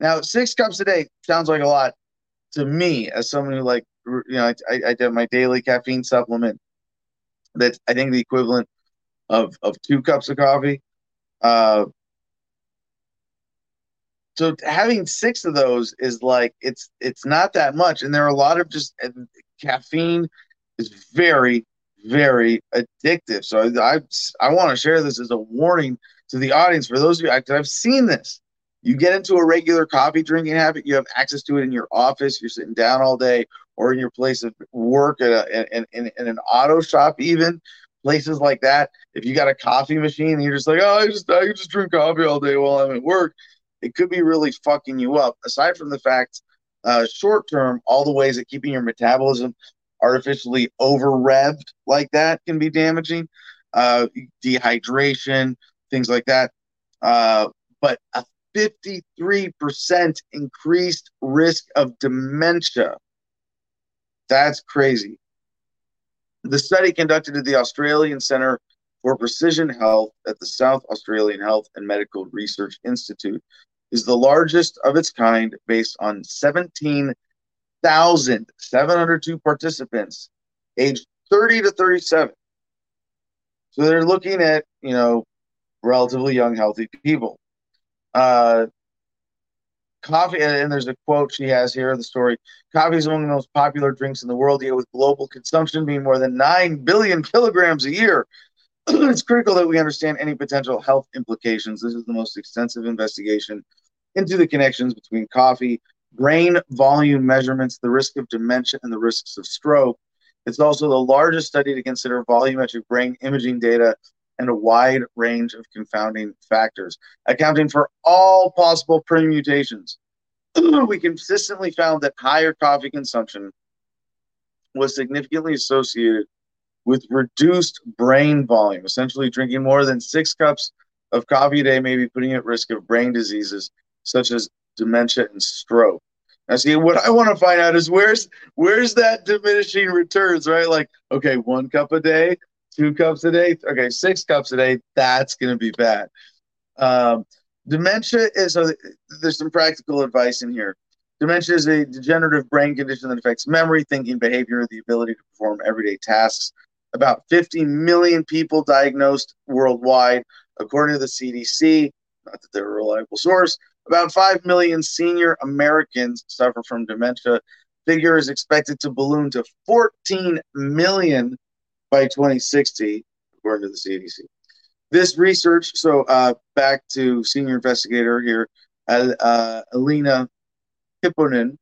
Now, six cups a day sounds like a lot to me as someone who, like, you know, I, I have my daily caffeine supplement that's, I think, the equivalent of, of two cups of coffee. Uh, so having six of those is like it's it's not that much. And there are a lot of just caffeine is very very addictive. So i i, I want to share this as a warning to the audience. For those of you I, i've seen this. You get into a regular coffee drinking habit you have access to it in your office you're sitting down all day or in your place of work at a, in, in, in an auto shop even places like that. If you got a coffee machine and you're just like oh i just i just drink coffee all day while i'm at work it could be really fucking you up. Aside from the fact, uh, short term, all the ways that keeping your metabolism artificially over revved like that can be damaging, uh, dehydration, things like that. Uh, but a 53% increased risk of dementia. That's crazy. The study conducted at the Australian Centre for Precision Health at the South Australian Health and Medical Research Institute is the largest of its kind based on 17,702 participants aged 30 to 37. So they're looking at, you know, relatively young, healthy people. Uh, coffee, and there's a quote she has here in the story coffee is among the most popular drinks in the world, yet with global consumption being more than 9 billion kilograms a year. it's critical that we understand any potential health implications. This is the most extensive investigation into the connections between coffee, brain volume measurements, the risk of dementia, and the risks of stroke. It's also the largest study to consider volumetric brain imaging data and a wide range of confounding factors, accounting for all possible permutations. we consistently found that higher coffee consumption was significantly associated with reduced brain volume. Essentially, drinking more than six cups of coffee a day may be putting at risk of brain diseases such as dementia and stroke. Now, see, what I want to find out is where's where's that diminishing returns, right? Like, okay, one cup a day, two cups a day, okay, six cups a day. That's going to be bad. Um, dementia is so there's some practical advice in here. Dementia is a degenerative brain condition that affects memory, thinking, behavior, the ability to perform everyday tasks. About 50 million people diagnosed worldwide, according to the CDC. Not that they're a reliable source. About 5 million senior Americans suffer from dementia. Figure is expected to balloon to 14 million by 2060, according to the CDC. This research, so uh, back to senior investigator here, uh, Elina Hyppönen.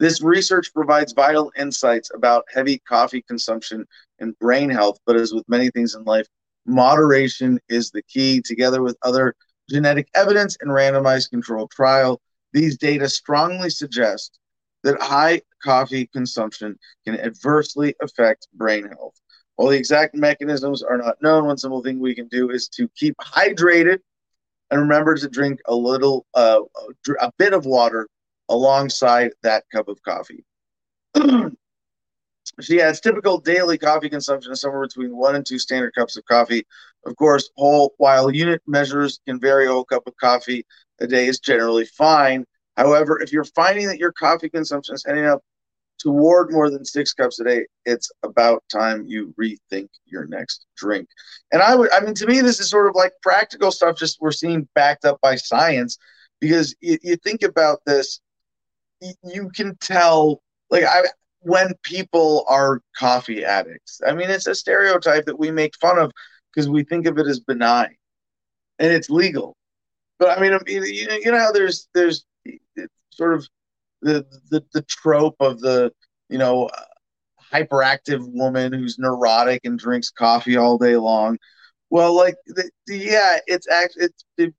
This research provides vital insights about heavy coffee consumption and brain health, but as with many things in life, moderation is the key, together with other genetic evidence and randomized controlled trial, these data strongly suggest that high coffee consumption can adversely affect brain health. While the exact mechanisms are not known, one simple thing we can do is to keep hydrated and remember to drink a little, uh, a bit of water alongside that cup of coffee. She adds typical daily coffee consumption is somewhere between one and two standard cups of coffee. Of course, whole while unit measures can vary, a whole cup of coffee a day is generally fine. However, if you're finding that your coffee consumption is heading up toward more than six cups a day, it's about time you rethink your next drink. And I would, I mean, to me, this is sort of like practical stuff, just we're seeing backed up by science because you, you think about this, you can tell, like, I, when people are coffee addicts. I mean, it's a stereotype that we make fun of because we think of it as benign. and it's legal. But I mean, you know how there's there's sort of the the, the trope of the you know hyperactive woman who's neurotic and drinks coffee all day long. Well, like the, the, yeah, it's actually it's it,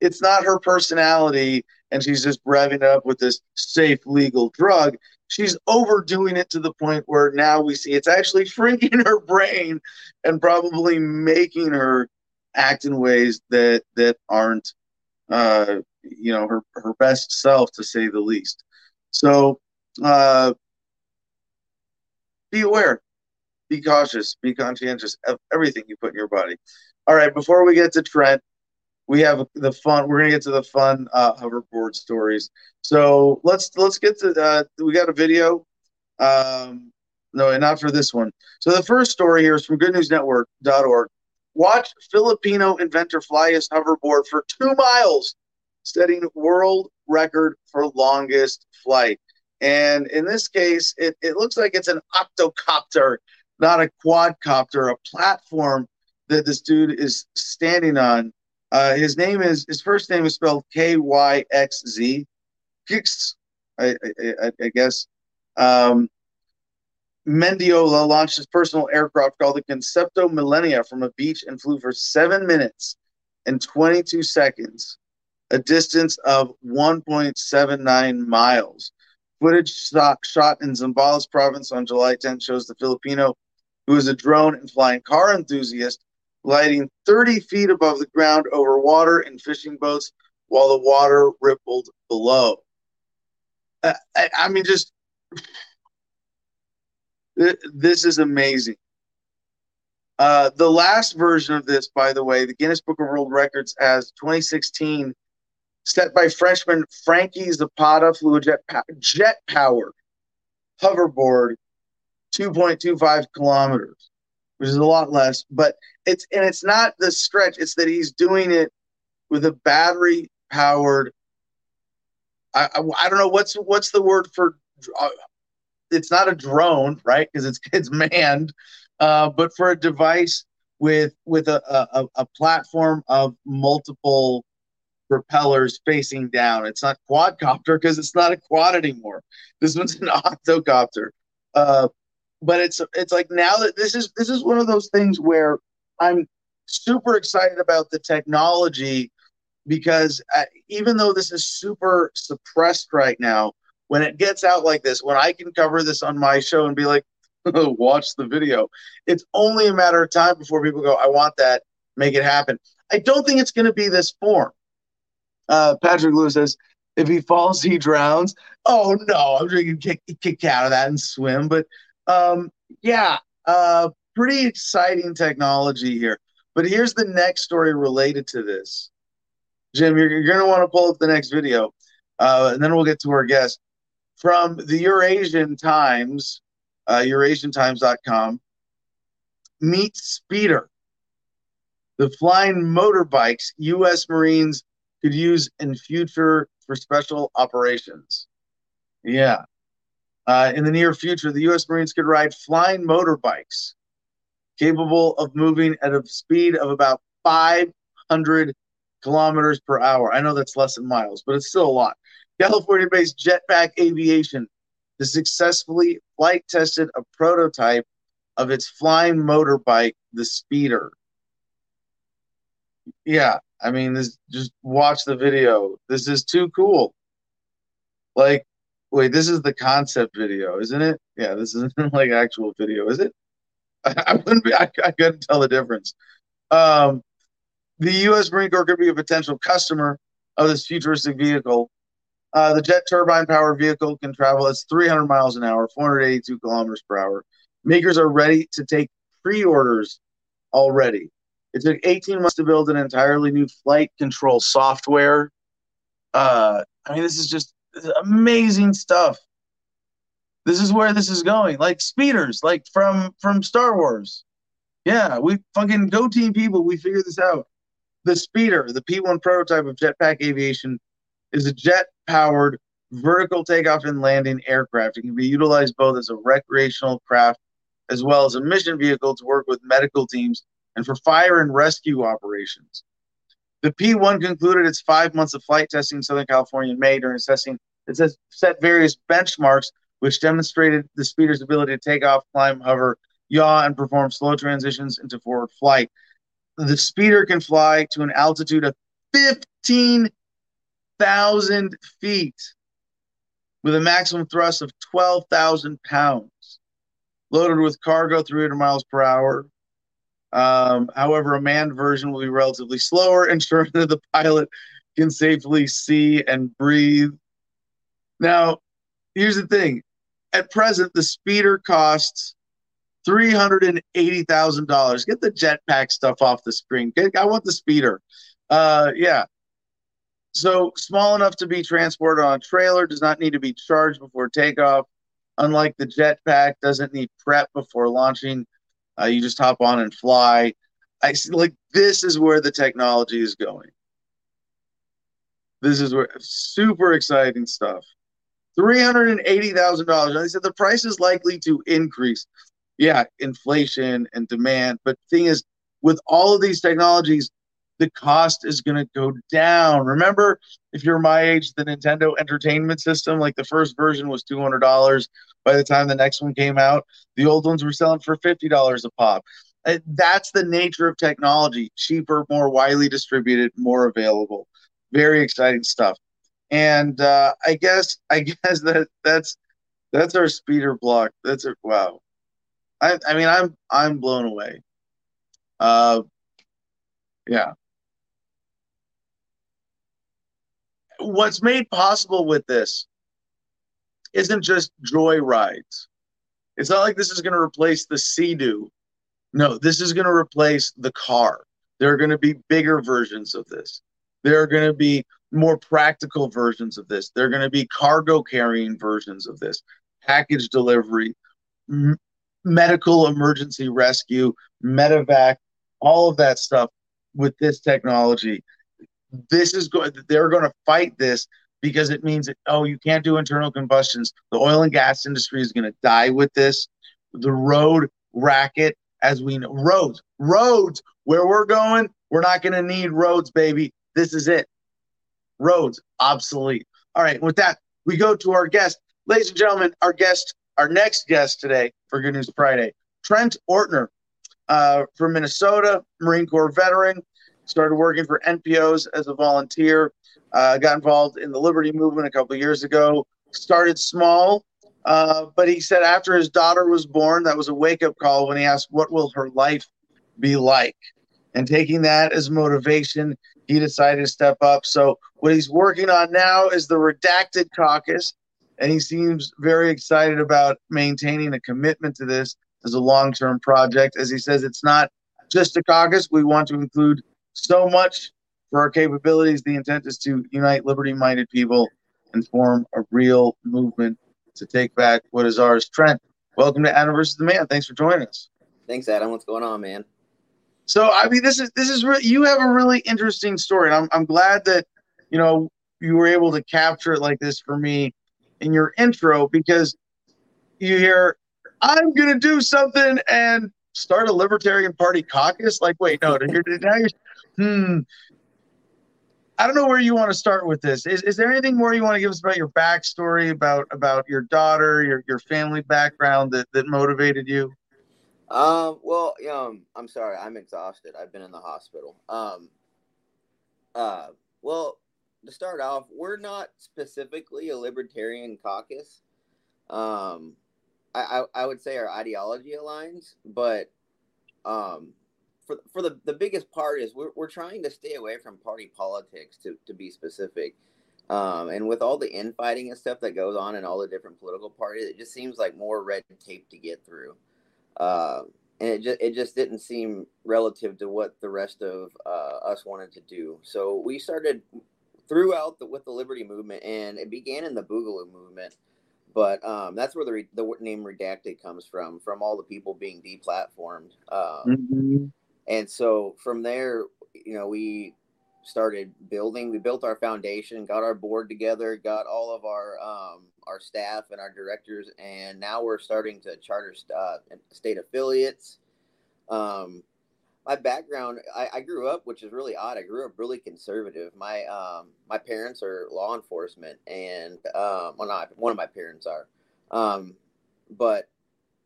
it's not her personality, and she's just revving up with this safe legal drug. She's overdoing it to the point where now we see it's actually shrinking her brain and probably making her act in ways that that aren't uh, you know her her best self to say the least. So uh, be aware, be cautious, be conscientious of everything you put in your body. All right, before we get to Trent, we have the fun. We're gonna get to the fun uh, hoverboard stories. So let's let's get to. Uh, we got a video. Um, no, not for this one. So the first story here is from GoodNewsNetwork.org. Watch Filipino inventor fly his hoverboard for two miles, setting world record for longest flight. And in this case, it, it looks like it's an octocopter, not a quadcopter, a platform that this dude is standing on. Uh, his name is his first name is spelled K Y X Z, Kix, I, I, I guess. Um, Mendiola launched his personal aircraft called the Concepto Millenia from a beach and flew for seven minutes and 22 seconds, a distance of 1.79 miles. Footage shot, shot in Zambales province on July 10th shows the Filipino, who is a drone and flying car enthusiast, gliding 30 feet above the ground over water in fishing boats while the water rippled below. Uh, I, I mean, just this is amazing. Uh, the last version of this, by the way, the Guinness Book of World Records has 2016 set by Frenchman Franky Zapata flew a jet, jet powered hoverboard 2.25 kilometers, which is a lot less. But it's and it's not the stretch; it's that he's doing it with a battery powered. I, I, I don't know what's what's the word for. Uh, it's not a drone, right? Because it's it's manned, uh, but for a device with with a, a, a platform of multiple propellers facing down. It's not quadcopter because it's not a quad anymore. This one's an octocopter. Uh, but it's it's like now that this is this is one of those things where I'm super excited about the technology because uh, even though this is super suppressed right now, when it gets out like this, when I can cover this on my show and be like, watch the video, it's only a matter of time before people go, I want that, make it happen. I don't think it's going to be this form. Uh, Patrick Lewis says, if he falls, he drowns. Oh no, I'm drinking kick kick out of that and swim. But um, yeah, uh, pretty exciting technology here. But here's the next story related to this. Jim, you're, you're going to want to pull up the next video, uh, and then we'll get to our guest from the Eurasian Times, uh, EurasianTimes.com. Meet Speeder, the flying motorbikes U.S. Marines could use in future for special operations. Yeah. Uh, in the near future, the U.S. Marines could ride flying motorbikes capable of moving at a speed of about 500 kilometers per hour. I know that's less than miles, but it's still a lot. California based Jetpack Aviation has successfully flight tested a prototype of its flying motorbike, the Speeder. Yeah, I mean, this just watch the video. This is too cool. Like, wait, this is the concept video, isn't it? Yeah, this isn't like actual video, is it? I, wouldn't be. I, I couldn't tell the difference. Um, the U.S. Marine Corps could be a potential customer of this futuristic vehicle. Uh, the jet turbine powered vehicle can travel at 300 miles an hour, 482 kilometers per hour. Makers are ready to take pre orders already. It took 18 months to build an entirely new flight control software. Uh, I mean, this is just amazing stuff. This is where this is going, like speeders, like from from Star Wars. Yeah, we fucking go team people. We figured this out. The speeder, the P1 prototype of jetpack aviation, is a jet-powered vertical takeoff and landing aircraft. It can be utilized both as a recreational craft as well as a mission vehicle to work with medical teams and for fire and rescue operations. The P1 concluded its five months of flight testing in Southern California in May. During testing, it says set various benchmarks which demonstrated the speeder's ability to take off, climb, hover, yaw, and perform slow transitions into forward flight. The speeder can fly to an altitude of 15,000 feet with a maximum thrust of 12,000 pounds, loaded with cargo 300 miles per hour. Um, however, a manned version will be relatively slower, ensuring that the pilot can safely see and breathe. Now, here's the thing at present, the speeder costs three hundred and eighty thousand dollars. Get the jetpack stuff off the screen. I want the speeder. Uh, yeah. So small enough to be transported on a trailer, does not need to be charged before takeoff. Unlike the jetpack, doesn't need prep before launching. Uh, you just hop on and fly. I like this is where the technology is going. This is where super exciting stuff. Three hundred and eighty thousand dollars. And they said the price is likely to increase. Yeah, inflation and demand. But thing is, with all of these technologies, the cost is going to go down. Remember, if you're my age, the Nintendo Entertainment System, like the first version was two hundred dollars. By the time the next one came out, the old ones were selling for fifty dollars a pop. Uh, that's the nature of technology: cheaper, more widely distributed, more available. Very exciting stuff and uh, I guess I guess that that's that's our speeder block. That's a wow. I I mean I'm I'm blown away. Uh, yeah. What's made possible with this isn't just joy rides. It's not like this is going to replace the Sea-Doo. No, this is going to replace the car. There are going to be bigger versions of this. There are going to be more practical versions of this. They're going to be cargo carrying versions of this, package delivery, m- medical emergency rescue, medevac, all of that stuff with this technology. This is going, they're going to fight this because it means that, oh, you can't do internal combustions. The oil and gas industry is going to die with this. The road racket, as we know, roads, roads, where we're going, we're not going to need roads, baby. This is it roads obsolete. All right, with that, we go to our guest. Ladies and gentlemen, our guest, our next guest today for Good News Friday, Trent Ortner uh, from Minnesota, Marine Corps veteran, started working for NPOs as a volunteer, uh, got involved in the Liberty Movement a couple years ago, started small, uh, but he said after his daughter was born, that was a wake up call when he asked, What will her life be like? And taking that as motivation, he decided to step up. So what he's working on now is the redacted caucus, and he seems very excited about maintaining a commitment to this as a long-term project. As he says, it's not just a caucus. We want to include so much for our capabilities. The intent is to unite liberty-minded people and form a real movement to take back what is ours. Trent, welcome to Adam versus the Man. Thanks for joining us.
Thanks, Adam. What's going on, man?
So I mean, this is this is re- you have a really interesting story, and I'm I'm glad that you know you were able to capture it like this for me in your intro because you hear I'm gonna do something and start a Libertarian Party caucus. Like, wait, no, now you're hmm. I don't know where you want to start with this. Is, is there anything more you want to give us about your backstory, about about your daughter, your, your family background that, that motivated you?
Um, well, um, I'm sorry, I'm exhausted. I've been in the hospital. Um, uh, well, to start off, we're not specifically a libertarian caucus. Um, I, I, I would say our ideology aligns, but um, for for the the biggest part is we're we're trying to stay away from party politics to to be specific. Um, and with all the infighting and stuff that goes on in all the different political parties, it just seems like more red tape to get through. Uh, and it just it just didn't seem relative to what the rest of uh, us wanted to do. So we started throughout the, with the Liberty movement, and it began in the Boogaloo movement. But um, that's where the re- the name redacted comes from, from all the people being deplatformed. Um, mm-hmm. And so from there, you know, we started building. We built our foundation, got our board together, got all of our um, our staff and our directors, and now we're starting to charter uh, state affiliates. Um, my background, I, I, grew up, which is really odd. I grew up really conservative. My um, my parents are law enforcement, and um, well, not one of my parents are, um, but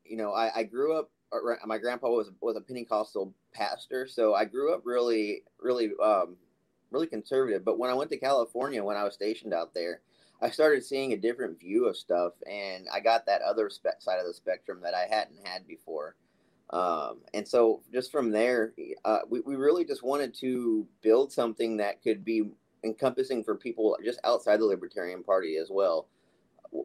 you know, I, I grew up. My grandpa was was a Pentecostal pastor, so I grew up really, really, um, really conservative. But when I went to California, when I was stationed out there, I started seeing a different view of stuff, and I got that other spe- side of the spectrum that I hadn't had before. Um, and so, just from there, uh, we, we really just wanted to build something that could be encompassing for people just outside the Libertarian Party as well.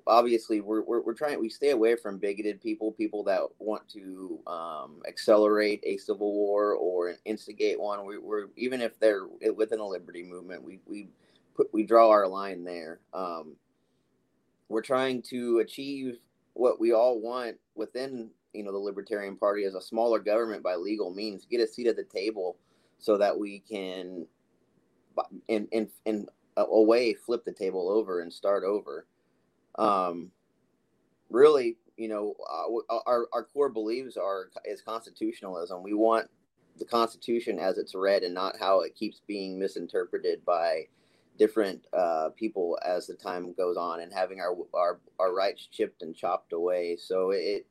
Obviously, we're, we're, we're trying, we stay away from bigoted people, people that want to um, accelerate a civil war or instigate one. We, are even if they're within a liberty movement, we, we put, we draw our line there. Um, we're trying to achieve what we all want within you know the Libertarian Party as a smaller government by legal means, get a seat at the table so that we can in in in a way flip the table over and start over. Um, really, you know, uh, our our core beliefs are is constitutionalism. We want the Constitution as it's read and not how it keeps being misinterpreted by different uh, people as the time goes on and having our our our rights chipped and chopped away. So it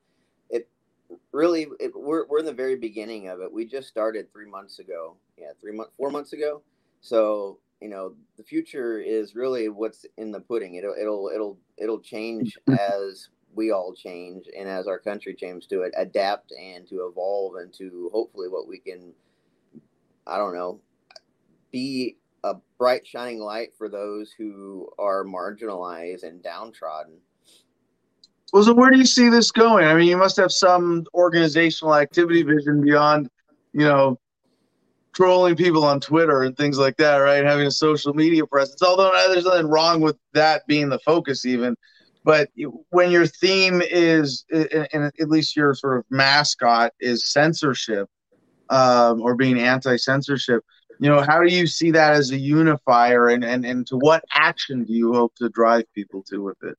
really it, we're, we're in the very beginning of it we just started three months ago yeah three months four months ago so you know the future is really what's in the pudding it'll it'll it'll it'll change as we all change and as our country changes to it adapt and to evolve and to hopefully what we can i don't know be a bright shining light for those who are marginalized and downtrodden
well, so where do you see this going? I mean, you must have some organizational activity vision beyond, you know, trolling people on Twitter and things like that, right? Having a social media presence. Although there's nothing wrong with that being the focus, even. But when your theme is, and at least your sort of mascot is censorship, um, or being anti-censorship, you know, how do you see that as a unifier, and and and to what action do you hope to drive people to with it?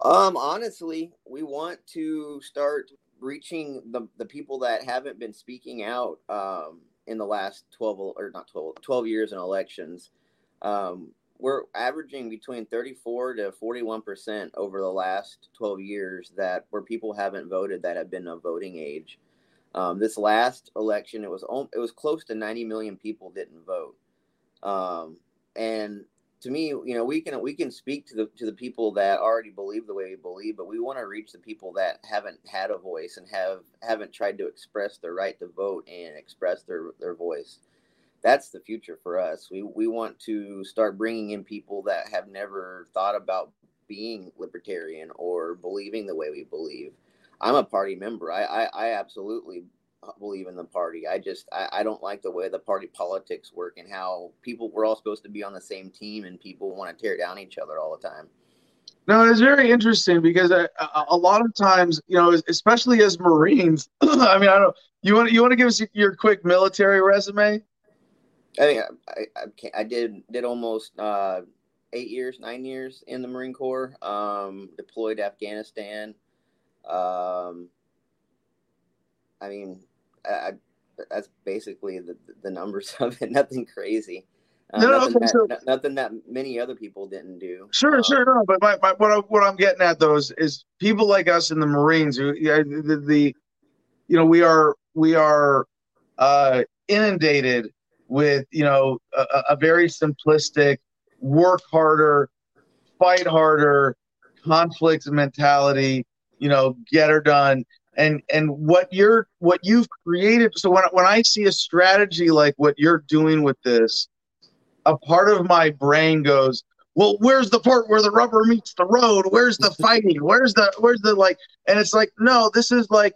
Um, honestly, we want to start reaching the, the people that haven't been speaking out um, in the last 12 or not 12, 12 years in elections. Um, we're averaging between 34 to 41% over the last 12 years that where people haven't voted that have been of voting age. Um, this last election, it was it was close to 90 million people didn't vote, um, and to me, you know, we can we can speak to the to the people that already believe the way we believe, but we want to reach the people that haven't had a voice and have haven't tried to express their right to vote and express their their voice. That's the future for us. We we want to start bringing in people that have never thought about being libertarian or believing the way we believe. I'm a party member. I I, I absolutely believe in the party. I just I, I, don't like the way the party politics work and how people we're all supposed to be on the same team and people want to tear down each other all the time.
No, it's very interesting because a, a lot of times, you know, especially as Marines. I mean, I don't. You want you want to give us your quick military resume?
I mean, I, I, I did did almost uh, eight years, nine years in the Marine Corps. Um, deployed to Afghanistan. Um, I mean, I, that's basically the, the numbers of it. Nothing crazy. Uh, no, nothing, okay, that, so, nothing that many other people didn't do.
Sure, um, sure, no. But my, my, what, I, what I'm getting at though is, is people like us in the Marines who, yeah, the, the you know, we are we are uh, inundated with you know a, a very simplistic work harder, fight harder, conflict mentality. You know, get her done and and what you're what you've created. So when, when i see a strategy like what you're doing with this a part of my brain goes well where's the part where the rubber meets the road? Where's the fighting? Where's the where's the like and it's like no this is like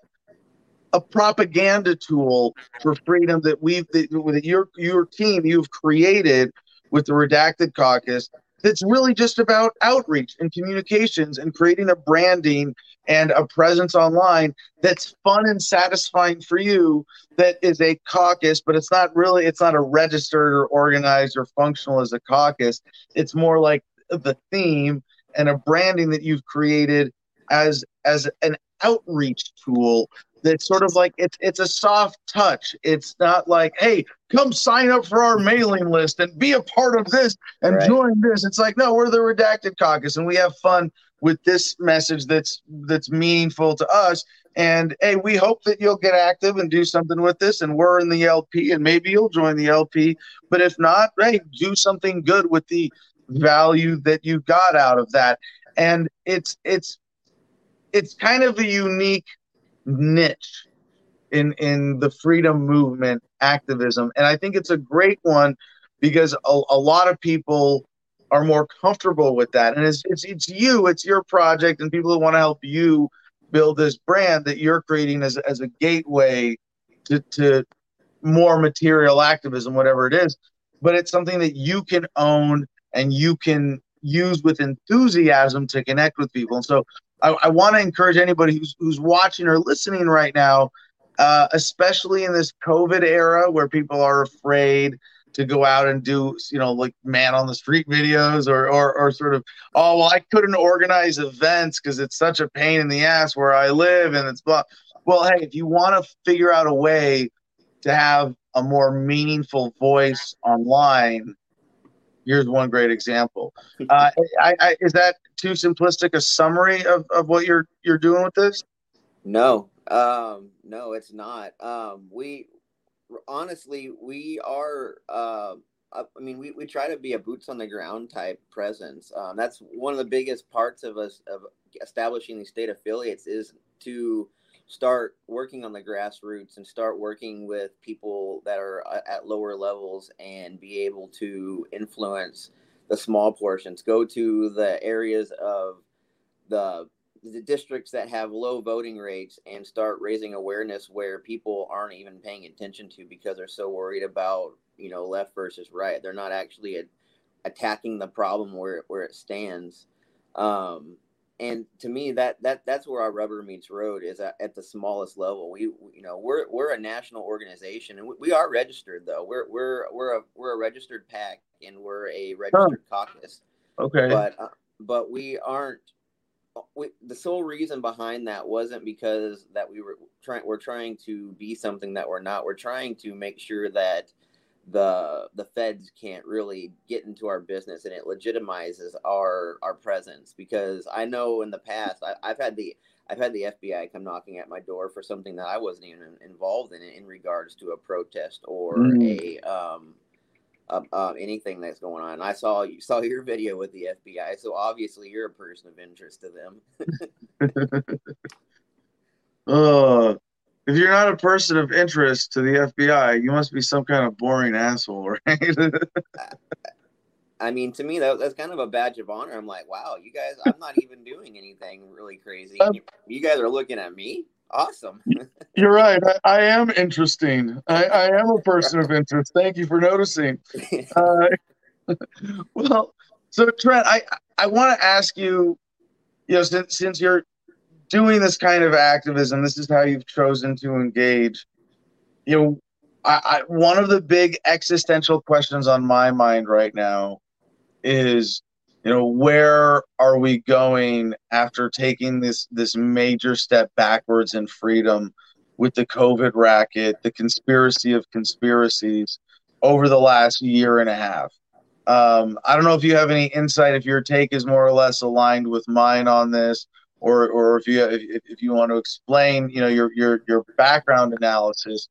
a propaganda tool for freedom that we've that, that your your team you've created with the redacted caucus that's really just about outreach and communications and creating a branding and a presence online that's fun and satisfying for you that is a caucus but it's not really it's not a registered or organized or functional as a caucus it's more like the theme and a branding that you've created as as an outreach tool that's sort of like it's it's a soft touch. It's not like, hey, come sign up for our mailing list and be a part of this and right. join this. It's like, no, we're the redacted caucus and we have fun with this message that's that's meaningful to us. And hey, we hope that you'll get active and do something with this. And we're in the LP, and maybe you'll join the LP. But if not, hey, do something good with the value that you got out of that. And it's it's it's kind of a unique niche in in the freedom movement activism and i think it's a great one because a, a lot of people are more comfortable with that. And it's, it's it's you it's your project and people who want to help you build this brand that you're creating as, as a gateway to, to more material activism whatever it is. But it's something that you can own and you can use with enthusiasm to connect with people. And so I, I want to encourage anybody who's who's watching or listening right now, uh, especially in this COVID era where people are afraid to go out and do you know like man on the street videos or or, or sort of oh well I couldn't organize events because it's such a pain in the ass where I live and it's blah. Well, hey, if you want to figure out a way to have a more meaningful voice online, here's one great example. Uh, I, I, is that too simplistic a summary of, of what you're you're doing with this?
No, um, no, it's not. Um, we honestly we are. Uh, I mean, we, we try to be a boots on the ground type presence. Um, that's one of the biggest parts of us of establishing these state affiliates is to start working on the grassroots and start working with people that are uh, at lower levels and be able to influence the small portions go to the areas of the the districts that have low voting rates and start raising awareness where people aren't even paying attention to because they're so worried about you know left versus right. They're not actually a, attacking the problem where where it stands. Um, and to me that that that's where our rubber meets road is at, at the smallest level. We you know we're we're a national organization and we, we are registered though. We're we're we're a we're a registered pac and we're a registered caucus.
Okay.
But uh, but we aren't we, the sole reason behind that wasn't because that we were trying we're trying to be something that we're not we're trying to make sure that the the feds can't really get into our business and it legitimizes our our presence because I know in the past I, have had the I've had the FBI come knocking at my door for something that I wasn't even involved in in regards to a protest or mm. a um uh, uh, anything that's going on. I saw you saw your video with the FBI, so obviously you're a person of interest to them.
uh, if you're not a person of interest to the FBI, you must be some kind of boring asshole, right?
I mean, to me, that, that's kind of a badge of honor. I'm like, wow, you guys, I'm not even doing anything really crazy. You, you, guys are looking at me. Awesome.
You're right. I, I am interesting. I, I, am a person of interest. Thank you for noticing. Uh, well, so Trent, I I want to ask you, you know, since since you're doing this kind of activism, this is how you've chosen to engage. You know, I, I, one of the big existential questions on my mind right now is, you know, where are we going after taking this this major step backwards in freedom with the COVID racket, the conspiracy of conspiracies over the last year and a half? Um, I don't know if you have any insight, if your take is more or less aligned with mine on this, or or if you if, if you want to explain you know your your your background analysis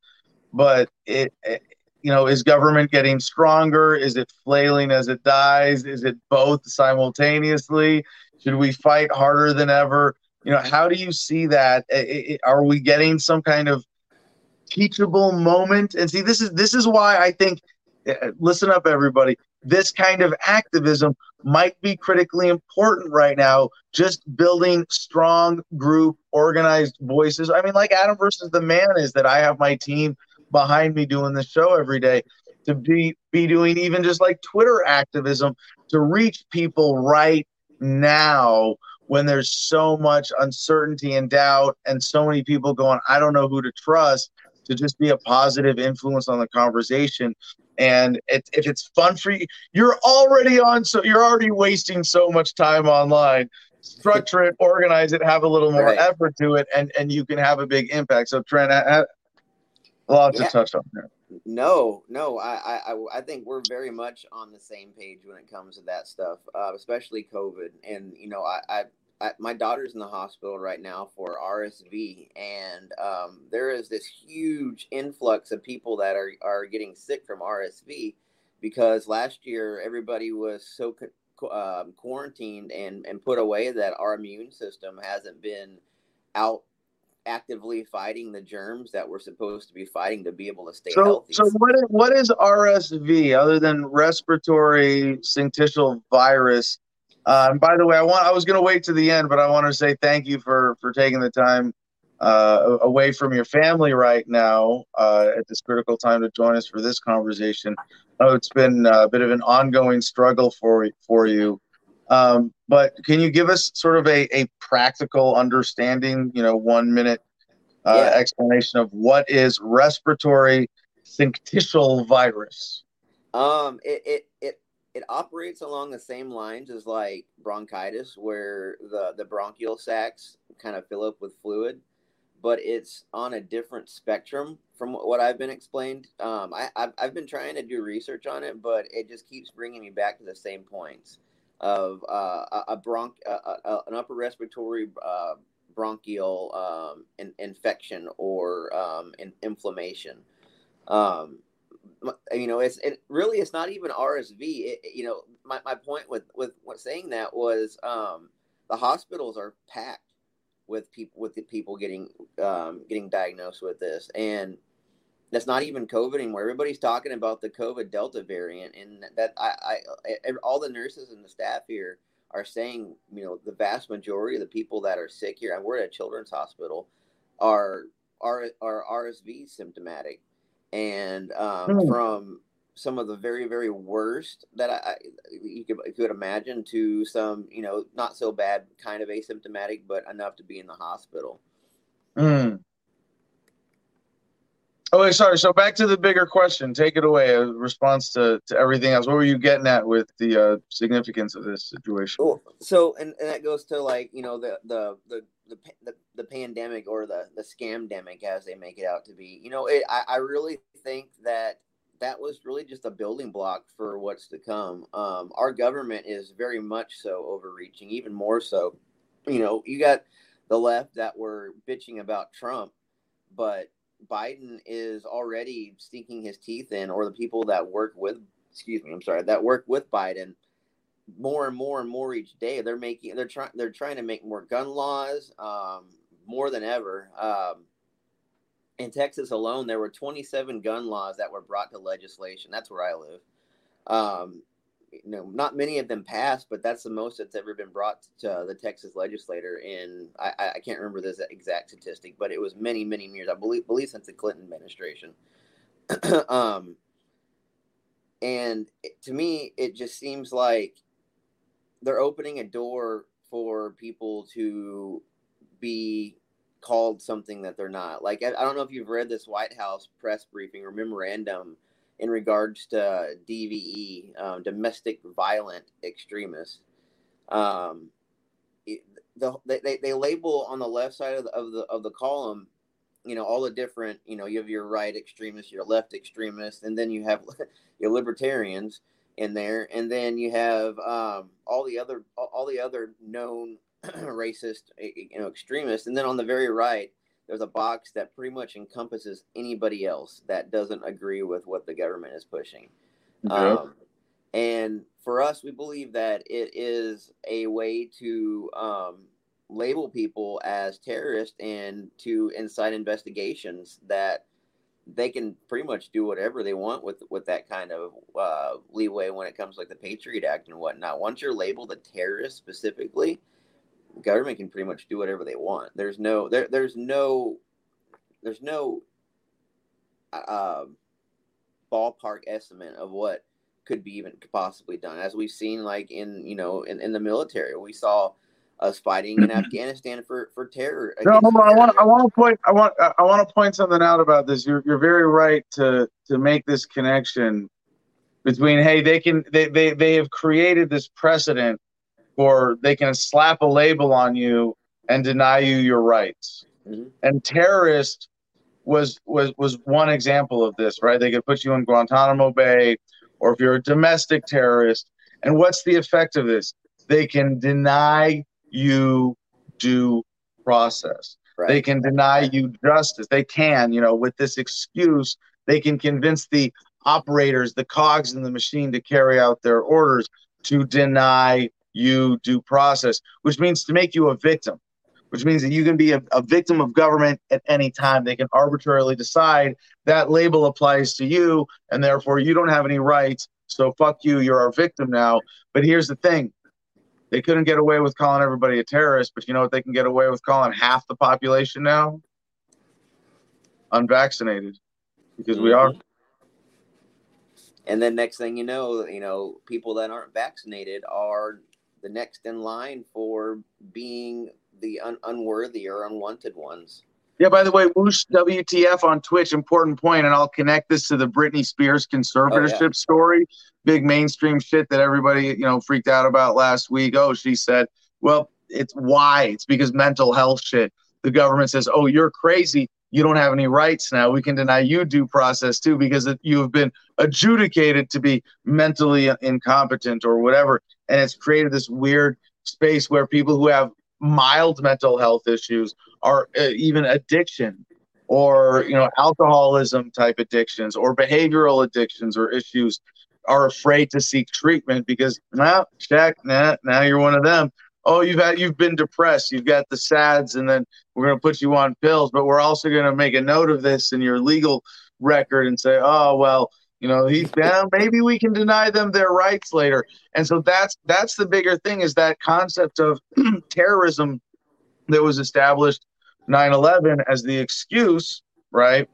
but it, it, you know is government getting stronger? Is it flailing as it dies? Is it both simultaneously? Should we fight harder than ever? You know how do you see that? Are we getting some kind of teachable moment? And see this is this is why i think uh, listen up everybody. This kind of activism might be critically important right now. Just building strong group organized voices. I mean, like Adam versus the man is that I have my team behind me doing the show every day to be be doing even just like Twitter activism to reach people right now when there's so much uncertainty and doubt and so many people going, I don't know who to trust to just be a positive influence on the conversation and it, if it's fun for you you're already on so you're already wasting so much time online structure it, organize it, have a little more right. effort to it, and and you can have a big impact. So Trent, a lot yeah. to touch on there.
No, no, I, I, I think we're very much on the same page when it comes to that stuff, uh, especially COVID. And you know, I, I, I, my daughter's in the hospital right now for RSV, and um, there is this huge influx of people that are are getting sick from RSV because last year everybody was so um, quarantined and and put away that our immune system hasn't been out actively fighting the germs that we're supposed to be fighting to be able to stay
so,
healthy.
So what is, what is RSV other than respiratory syncytial virus? Uh, and by the way, I want I was going to wait to the end, but I want to say thank you for for taking the time uh, away from your family right now uh, at this critical time to join us for this conversation. Oh, it's been a bit of an ongoing struggle for for you. Um, but can you give us sort of a, a practical understanding, you know, one minute uh, yeah. explanation of what is respiratory syncytial virus?
Um, it, it, it, it operates along the same lines as like bronchitis, where the, the bronchial sacs kind of fill up with fluid, but it's on a different spectrum from what I've been explained. Um, I, I've, I've been trying to do research on it, but it just keeps bringing me back to the same points of uh, a, bronch, an upper respiratory uh, bronchial um, in, infection or um, in, inflammation. Um, you know, it's it really it's not even RSV. It, you know, my, my point with with saying that was um, the hospitals are packed with people with the people getting um, getting diagnosed with this, and that's not even COVID anymore. Everybody's talking about the COVID Delta variant, and that I, I, all the nurses and the staff here are saying, you know, the vast majority of the people that are sick here, and we're at a children's hospital, are are are RSV symptomatic, and um, mm. from some of the very very worst that I, you could you could imagine to some you know not so bad kind of asymptomatic, but enough to be in the hospital.
Mm. Oh, sorry. So back to the bigger question. Take it away. A response to, to everything else. What were you getting at with the uh, significance of this situation?
Cool. So, and, and that goes to like you know the the the the, the, the pandemic or the the scamdemic as they make it out to be. You know, it, I I really think that that was really just a building block for what's to come. Um, our government is very much so overreaching, even more so. You know, you got the left that were bitching about Trump, but Biden is already stinking his teeth in, or the people that work with, excuse me, I'm sorry, that work with Biden, more and more and more each day. They're making, they're trying, they're trying to make more gun laws, um, more than ever. Um, in Texas alone, there were 27 gun laws that were brought to legislation. That's where I live. Um, you know, not many of them passed, but that's the most that's ever been brought to the Texas legislator. In I, I can't remember this exact statistic, but it was many, many years. I believe, believe since the Clinton administration. um, and to me, it just seems like they're opening a door for people to be called something that they're not. Like I, I don't know if you've read this White House press briefing or memorandum in regards to DVE, um, domestic violent extremists. Um, the, they, they label on the left side of the, of the of the column, you know, all the different, you know, you have your right extremists, your left extremists, and then you have your libertarians in there, and then you have um, all the other all the other known racist, you know, extremists, and then on the very right, there's a box that pretty much encompasses anybody else that doesn't agree with what the government is pushing. Um, and for us, we believe that it is a way to um, label people as terrorists and to incite investigations that they can pretty much do whatever they want with with that kind of uh, leeway when it comes to like the Patriot Act and whatnot. Once you're labeled a terrorist specifically, government can pretty much do whatever they want. There's no there there's no there's no uh, ballpark estimate of what could be even possibly done. As we've seen, like in you know in, in the military, we saw us fighting in Afghanistan for for terror.
No, hold on. I want I want to point I want I want to point something out about this. You're you're very right to to make this connection between hey they can they they they have created this precedent for they can slap a label on you and deny you your rights. Mm-hmm. And terrorist was was was one example of this, right? They could put you in Guantanamo Bay, or if you're a domestic terrorist. And what's the effect of this? They can deny you due process. Right. They can deny you justice. They can, you know, with this excuse, they can convince the operators, the cogs in the machine to carry out their orders to deny you due process, which means to make you a victim, which means that you can be a, a victim of government at any time. They can arbitrarily decide that label applies to you, and therefore you don't have any rights. So fuck you, you're our victim now. But here's the thing they couldn't get away with calling everybody a terrorist, but you know what they can get away with calling half the population now? Unvaccinated. Because mm-hmm. we are.
And then next thing you know, you know, people that aren't vaccinated are the next in line for being the un- unworthy or unwanted ones.
Yeah, by the way, Whoosh WTF on Twitch, important point, and I'll connect this to the Britney Spears conservatorship oh, yeah. story. Big mainstream shit that everybody, you know, freaked out about last week. Oh, she said, well, it's why? It's because mental health shit. The government says, oh, you're crazy. You don't have any rights now. We can deny you due process too because you have been adjudicated to be mentally incompetent or whatever. And it's created this weird space where people who have mild mental health issues or uh, even addiction or you know alcoholism type addictions or behavioral addictions or issues are afraid to seek treatment because now check nah, now you're one of them. Oh you've had you've been depressed you've got the sads and then we're going to put you on pills but we're also going to make a note of this in your legal record and say oh well you know he's down. Maybe we can deny them their rights later. And so that's that's the bigger thing is that concept of terrorism that was established 9-11 as the excuse right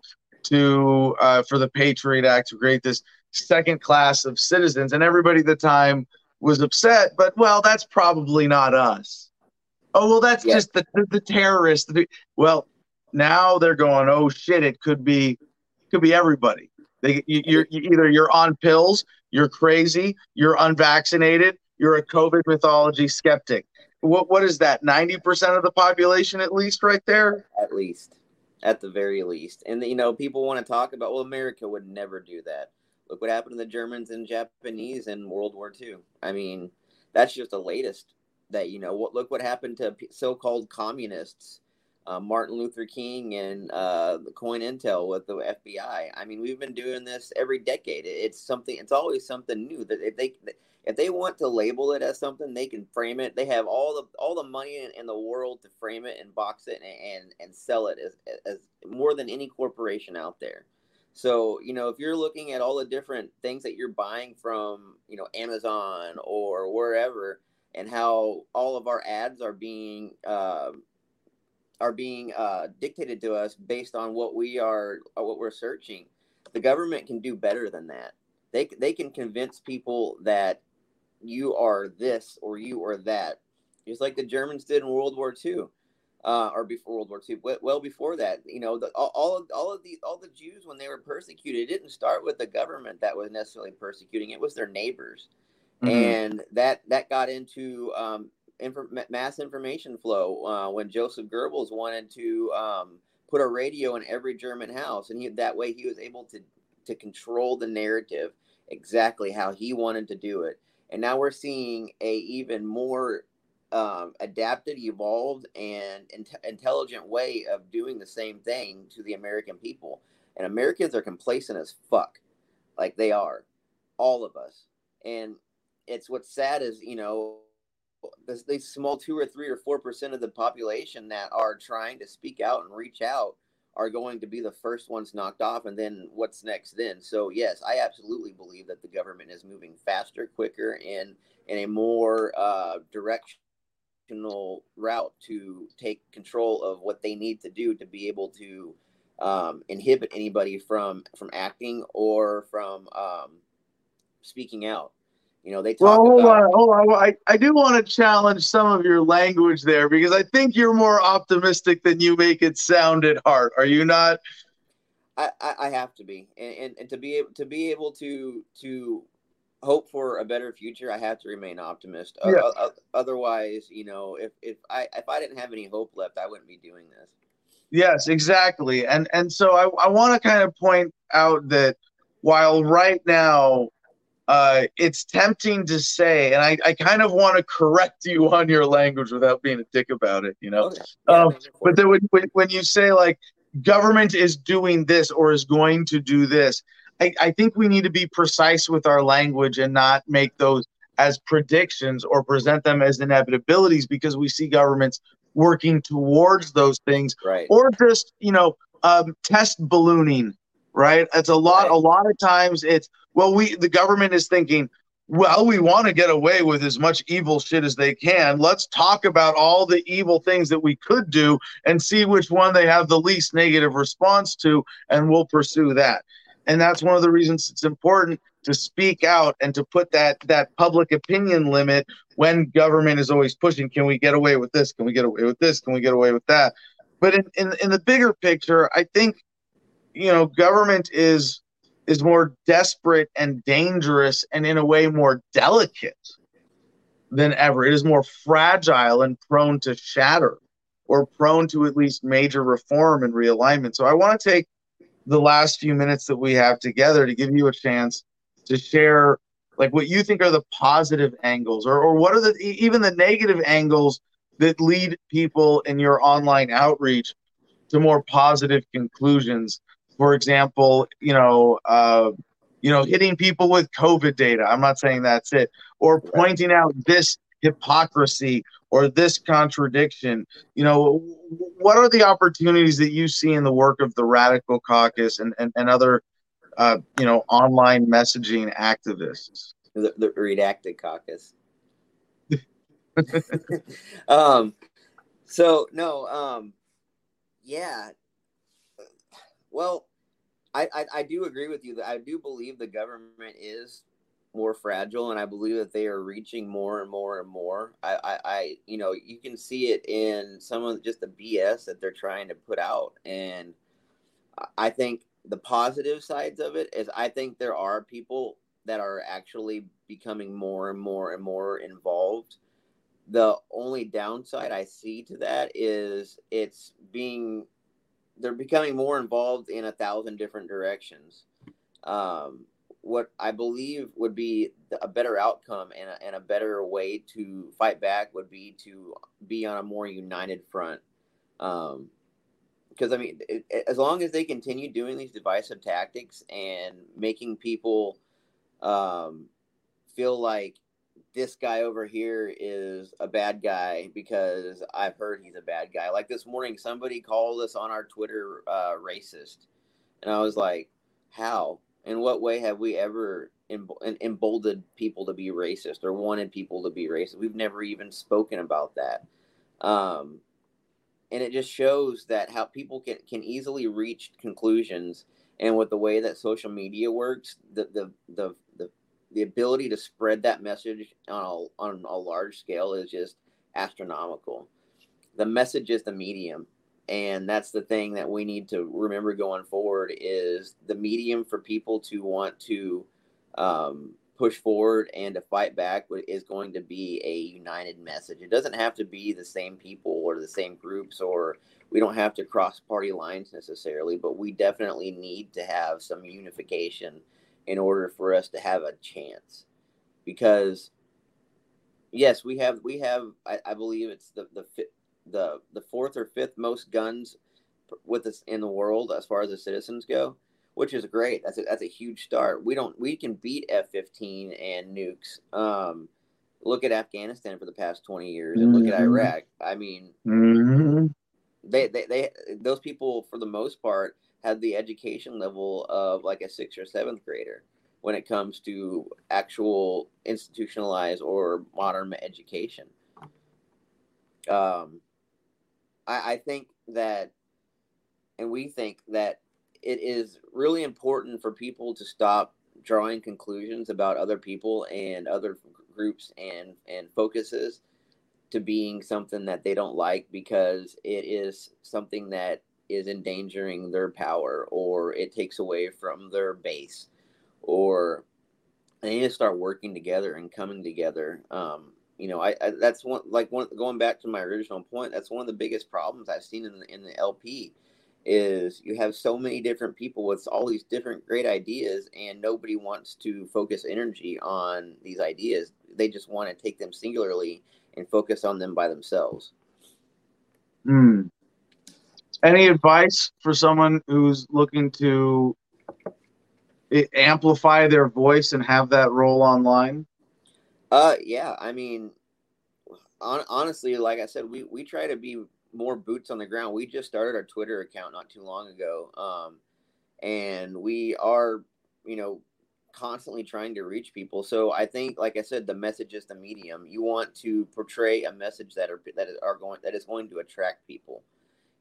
to uh, for the patriot act to create this second class of citizens. And everybody at the time was upset but well that's probably not us. Oh well that's yeah. just the, the, the terrorists. Well now they're going oh shit it could be could be everybody they, you, you're you, either you're on pills, you're crazy, you're unvaccinated, you're a COVID mythology skeptic. What what is that? Ninety percent of the population, at least, right there.
At least, at the very least, and you know, people want to talk about. Well, America would never do that. Look what happened to the Germans and Japanese in World War II. I mean, that's just the latest. That you know, what look what happened to so-called communists uh, Martin Luther King and uh, the COINTEL with the FBI. I mean, we've been doing this every decade. It's something. It's always something new. That if they if they want to label it as something, they can frame it. They have all the all the money in, in the world to frame it and box it and and, and sell it as, as more than any corporation out there. So, you know, if you're looking at all the different things that you're buying from, you know, Amazon or wherever, and how all of our ads are being uh, are being uh, dictated to us based on what we are uh, what we're searching. The government can do better than that. They they can convince people that you are this or you are that, just like the Germans did in World War II. Uh, or before World War II, well before that, you know, the, all, all of all of the all the Jews when they were persecuted, it didn't start with the government that was necessarily persecuting; it was their neighbors, mm-hmm. and that that got into um, inf- mass information flow uh, when Joseph Goebbels wanted to um, put a radio in every German house, and he, that way he was able to to control the narrative exactly how he wanted to do it. And now we're seeing a even more um, adapted, evolved, and in- intelligent way of doing the same thing to the American people. And Americans are complacent as fuck, like they are, all of us. And it's what's sad is you know this, these small two or three or four percent of the population that are trying to speak out and reach out are going to be the first ones knocked off and then what's next then? So yes i absolutely believe that the government is moving faster quicker and in a more uh, directional route to take control of what they need to do to be able to um, inhibit anybody from from acting or from um, speaking out you know, they talk well,
hold
about.
On, hold on. I, I do want to challenge some of your language there because I think you're more optimistic than you make it sound at heart. Are you not?
I, I have to be, and, and, and to be able to be able to to hope for a better future, I have to remain optimist. Yeah. Uh, otherwise, you know, if if I if I didn't have any hope left, I wouldn't be doing this.
Yes, exactly. And and so I, I want to kind of point out that while right now uh, it's tempting to say, and I, I kind of want to correct you on your language without being a dick about it, you know. Okay. Yeah, um, but then when, when you say like government is doing this or is going to do this, I, I think we need to be precise with our language and not make those as predictions or present them as inevitabilities because we see governments working towards those things
right.
or just you know um, test ballooning right it's a lot right. a lot of times it's well we the government is thinking well we want to get away with as much evil shit as they can. Let's talk about all the evil things that we could do and see which one they have the least negative response to and we'll pursue that. And that's one of the reasons it's important to speak out and to put that that public opinion limit when government is always pushing can we get away with this? Can we get away with this? Can we get away with that? But in, in, in the bigger picture i think you know government is is more desperate and dangerous and in a way more delicate than ever. It is more fragile and prone to shatter or prone to at least major reform and realignment. So i want to take the last few minutes that we have together to give you a chance to share like what you think are the positive angles or, or what are the even the negative angles that lead people in your online outreach to more positive conclusions for example you know uh, you know hitting people with covid data. I'm not saying that's it. Or pointing out this hypocrisy or this contradiction. You know what are the opportunities that you see in the work of the radical caucus and, and, and other uh, you know online messaging activists?
The, the redacted caucus. Um so no um yeah well I, I i do agree with you that i do believe the government is more fragile and i believe that they are reaching more and more and more. I, I, I you know you can see it in some of just the bs that they're trying to put out. And i think the positive sides of it is i think there are people that are actually becoming more and more and more involved. The only downside i see to that is it's being they're becoming more involved in a thousand different directions um, what I believe would be a better outcome and a, and a better way to fight back would be to be on a more united front. Um, because I mean, it, as long as they continue doing these divisive tactics and making people um, feel like this guy over here is a bad guy because I've heard he's a bad guy. Like this morning, somebody called us on our Twitter uh, racist, and I was like, "How? in what way have we ever emboldened people to be racist or wanted people to be racist? We've never even spoken about that. Um, and it just shows that how people can, can easily reach conclusions. And with the way that social media works, the, the, the, the, ability to spread that message on a, on a large scale is just astronomical. The message is the medium and that's the thing that we need to remember going forward is the medium for people to want to um, push forward and to fight back is going to be a united message it doesn't have to be the same people or the same groups or we don't have to cross party lines necessarily but we definitely need to have some unification in order for us to have a chance because yes we have we have i, I believe it's the the the the fourth or fifth most guns with us in the world as far as the citizens go, which is great. That's a, that's a huge start. We don't we can beat F fifteen and nukes. Um, look at Afghanistan for the past twenty years, and look mm-hmm. at Iraq. I mean, mm-hmm. they, they they those people for the most part have the education level of like a sixth or seventh grader when it comes to actual institutionalized or modern education. Um, I, I think that, and we think that it is really important for people to stop drawing conclusions about other people and other groups and and focuses to being something that they don't like because it is something that is endangering their power or it takes away from their base or they need to start working together and coming together. Um, you know, I, I, that's one like one going back to my original point. That's one of the biggest problems I've seen in the, in the LP is you have so many different people with all these different great ideas, and nobody wants to focus energy on these ideas. They just want to take them singularly and focus on them by themselves.
Hmm. Any advice for someone who's looking to amplify their voice and have that role online?
Uh, yeah. I mean, on, honestly, like I said, we we try to be more boots on the ground. We just started our Twitter account not too long ago, um, and we are, you know, constantly trying to reach people. So I think, like I said, the message is the medium. You want to portray a message that are that are going that is going to attract people.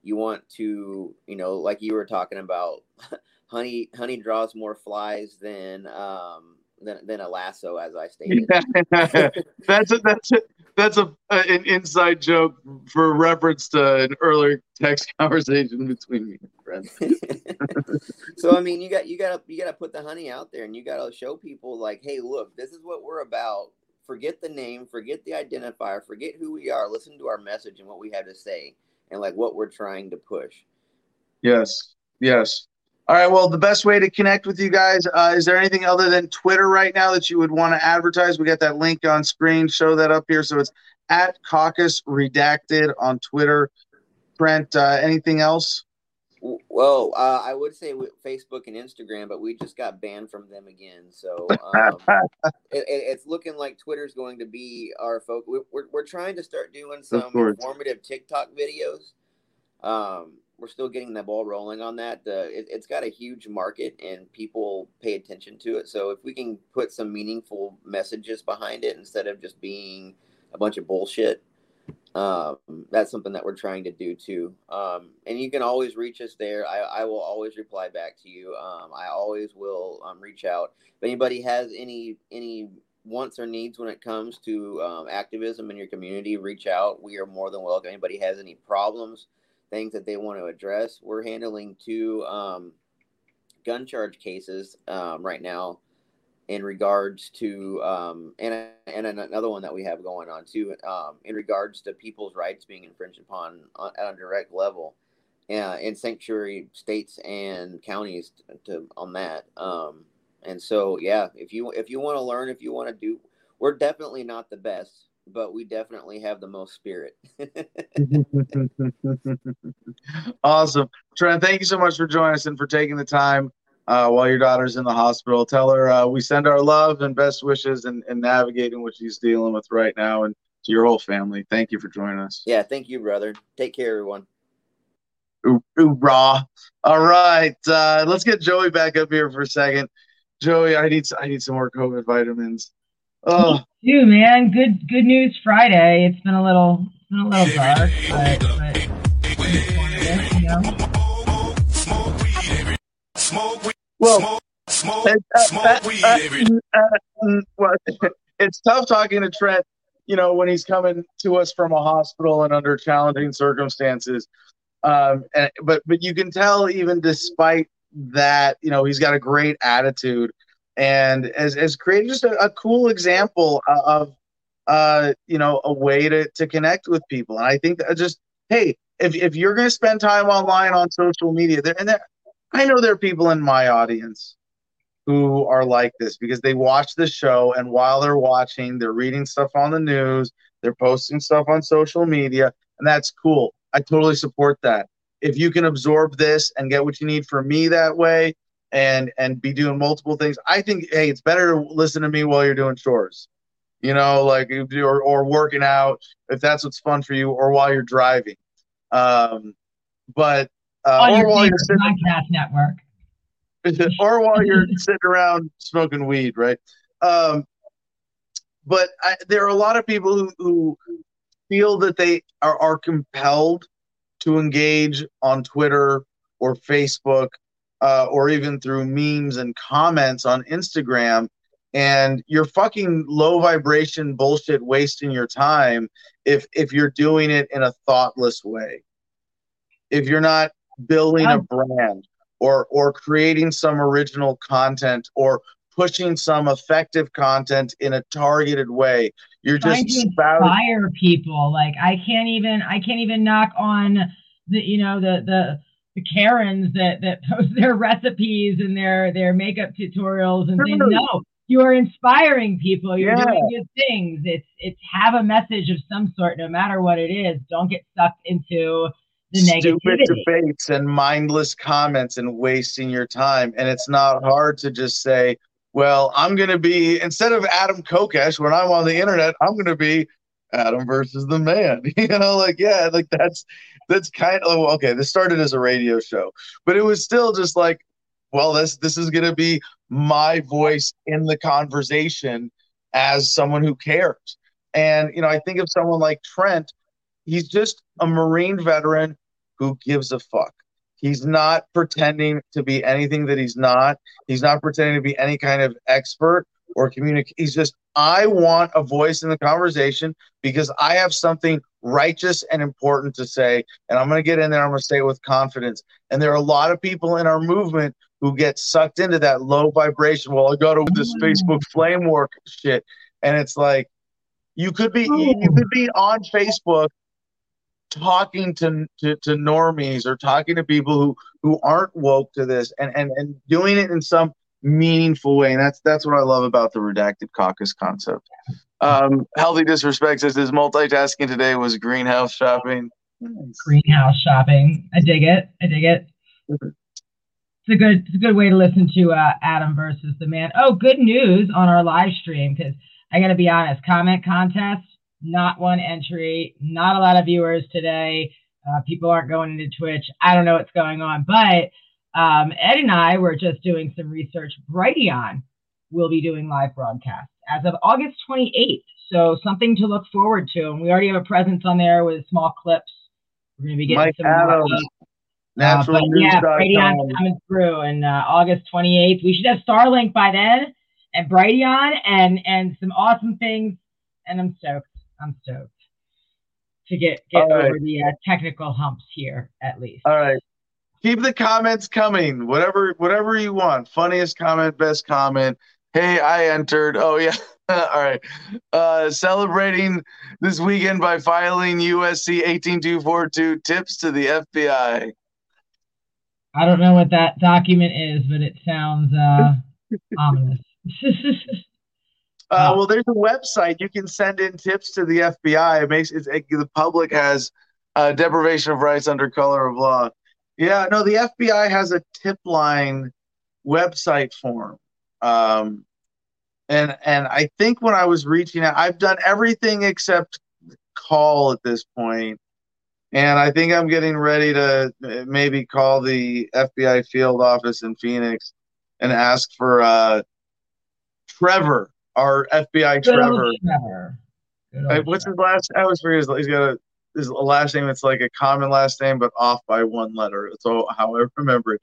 You want to, you know, like you were talking about, honey. Honey draws more flies than um, than, than a lasso, as I stated.
that's a, that's a, that's a, an inside joke for reference to an earlier text conversation between me and friends.
so I mean, you got you got to you got to put the honey out there, and you got to show people like, hey, look, this is what we're about. Forget the name, forget the identifier, forget who we are. Listen to our message and what we have to say, and like what we're trying to push.
Yes, yes. All right. Well, the best way to connect with you guys uh, is there anything other than Twitter right now that you would want to advertise? We got that link on screen. Show that up here. So it's at Caucus Redacted on Twitter. Brent, uh, anything else?
Well, uh, I would say Facebook and Instagram, but we just got banned from them again. So um, it, it's looking like Twitter's going to be our focus. We're, we're trying to start doing some informative TikTok videos. Um, we're still getting the ball rolling on that. Uh, it, has got a huge market and people pay attention to it. So if we can put some meaningful messages behind it instead of just being a bunch of bullshit, um, that's something that we're trying to do too. Um, and you can always reach us there. I, I will always reply back to you. Um, I always will um, reach out. If anybody has any any wants or needs when it comes to um, activism in your community, reach out. We are more than welcome. Anybody has any problems? things that they want to address. We're handling two um, gun charge cases um, right now in regards to um, and and another one that we have going on too um, in regards to people's rights being infringed upon on, at a direct level uh, in sanctuary states and counties to, to on that um, and so yeah if you if you want to learn if you want to do we're definitely not the best but we definitely have the most spirit.
awesome. Trent, thank you so much for joining us and for taking the time uh, while your daughter's in the hospital. Tell her uh, we send our love and best wishes and, and navigating what she's dealing with right now and to your whole family. Thank you for joining us.
Yeah, thank you, brother. Take care, everyone.
Ooh, ooh raw. All right. Uh, let's get Joey back up here for a second. Joey, I need I need some more COVID vitamins.
Oh, you man. Good good news Friday. It's been a little been a little dark, but, but you know.
Well, it's tough talking to Trent, you know, when he's coming to us from a hospital and under challenging circumstances. Um, and, but but you can tell even despite that, you know, he's got a great attitude. And as as created just a, a cool example of uh you know a way to to connect with people. And i think that just hey if, if you're going to spend time online on social media there and there i know there are people in my audience who are like this because they watch the show and while they're watching they're reading stuff on the news they're posting stuff on social media and that's cool i totally support that if you can absorb this and get what you need from me that way and and be doing multiple things. I think hey, it's better to listen to me while you're doing chores. You know, like or or working out if that's what's fun for you, or while you're driving. Um, but uh, or while you're
sitting, podcast network,
or while you're sitting around smoking weed, right? Um, but I, there are a lot of people who, who feel that they are, are compelled to engage on Twitter or Facebook uh, or even through memes and comments on Instagram. And you're fucking low vibration bullshit wasting your time if if you're doing it in a thoughtless way. If you're not building a brand or or creating some original content or pushing some effective content in a targeted way. You're just
to inspire people. Like I can't even I can't even knock on the you know the the the Karens that that post their recipes and their their makeup tutorials and things. No, you are inspiring people. You're yeah. doing good things. It's it's have a message of some sort, no matter what it is. Don't get sucked into
Stupid
negativity.
debates and mindless comments and wasting your time. And it's not hard to just say, well, I'm going to be, instead of Adam Kokesh, when I'm on the internet, I'm going to be Adam versus the man. you know, like, yeah, like that's, that's kind of, okay, this started as a radio show, but it was still just like, well, this, this is going to be my voice in the conversation as someone who cares. And, you know, I think of someone like Trent, he's just a Marine veteran who gives a fuck. He's not pretending to be anything that he's not. He's not pretending to be any kind of expert or communicate. He's just, I want a voice in the conversation because I have something righteous and important to say. And I'm going to get in there. I'm going to say it with confidence. And there are a lot of people in our movement who get sucked into that low vibration. Well, I got to this mm. Facebook flame work shit. And it's like, you could be, you could be on Facebook talking to, to, to normies or talking to people who, who aren't woke to this and, and, and doing it in some meaningful way. And that's that's what I love about the redacted caucus concept. Um, healthy disrespect says his multitasking today was greenhouse shopping.
Greenhouse shopping. I dig it. I dig it. It's a good it's a good way to listen to uh, Adam versus the man. Oh, good news on our live stream because I got to be honest. Comment contest not one entry, not a lot of viewers today. Uh, people aren't going into Twitch. I don't know what's going on, but um, Ed and I were just doing some research. Brighteon will be doing live broadcasts as of August 28th. So something to look forward to. And we already have a presence on there with small clips. We're going to be getting
Mike
some
Adams,
uh, but yeah, Brighteon coming through, and uh, August 28th. We should have Starlink by then, and Brighteon, and and some awesome things. And I'm stoked. I'm stoked to get get All over right. the uh, technical humps here at least.
All right. Keep the comments coming. Whatever whatever you want. Funniest comment, best comment. Hey, I entered. Oh yeah. All right. Uh, celebrating this weekend by filing USC 18242 tips to the FBI.
I don't know what that document is, but it sounds uh, ominous.
Uh, well, there's a website you can send in tips to the FBI. It makes it, it the public has uh, deprivation of rights under color of law. Yeah, no, the FBI has a tip line website form. Um, and and I think when I was reaching out, I've done everything except call at this. And I think I'm getting ready to uh, maybe call the FBI field office in Phoenix and ask for uh, Trevor our FBI Trevor. Trevor. what's his last? I always forget. His, he's got a his last name. It's like a common last name, but off by one letter. So how I remember it.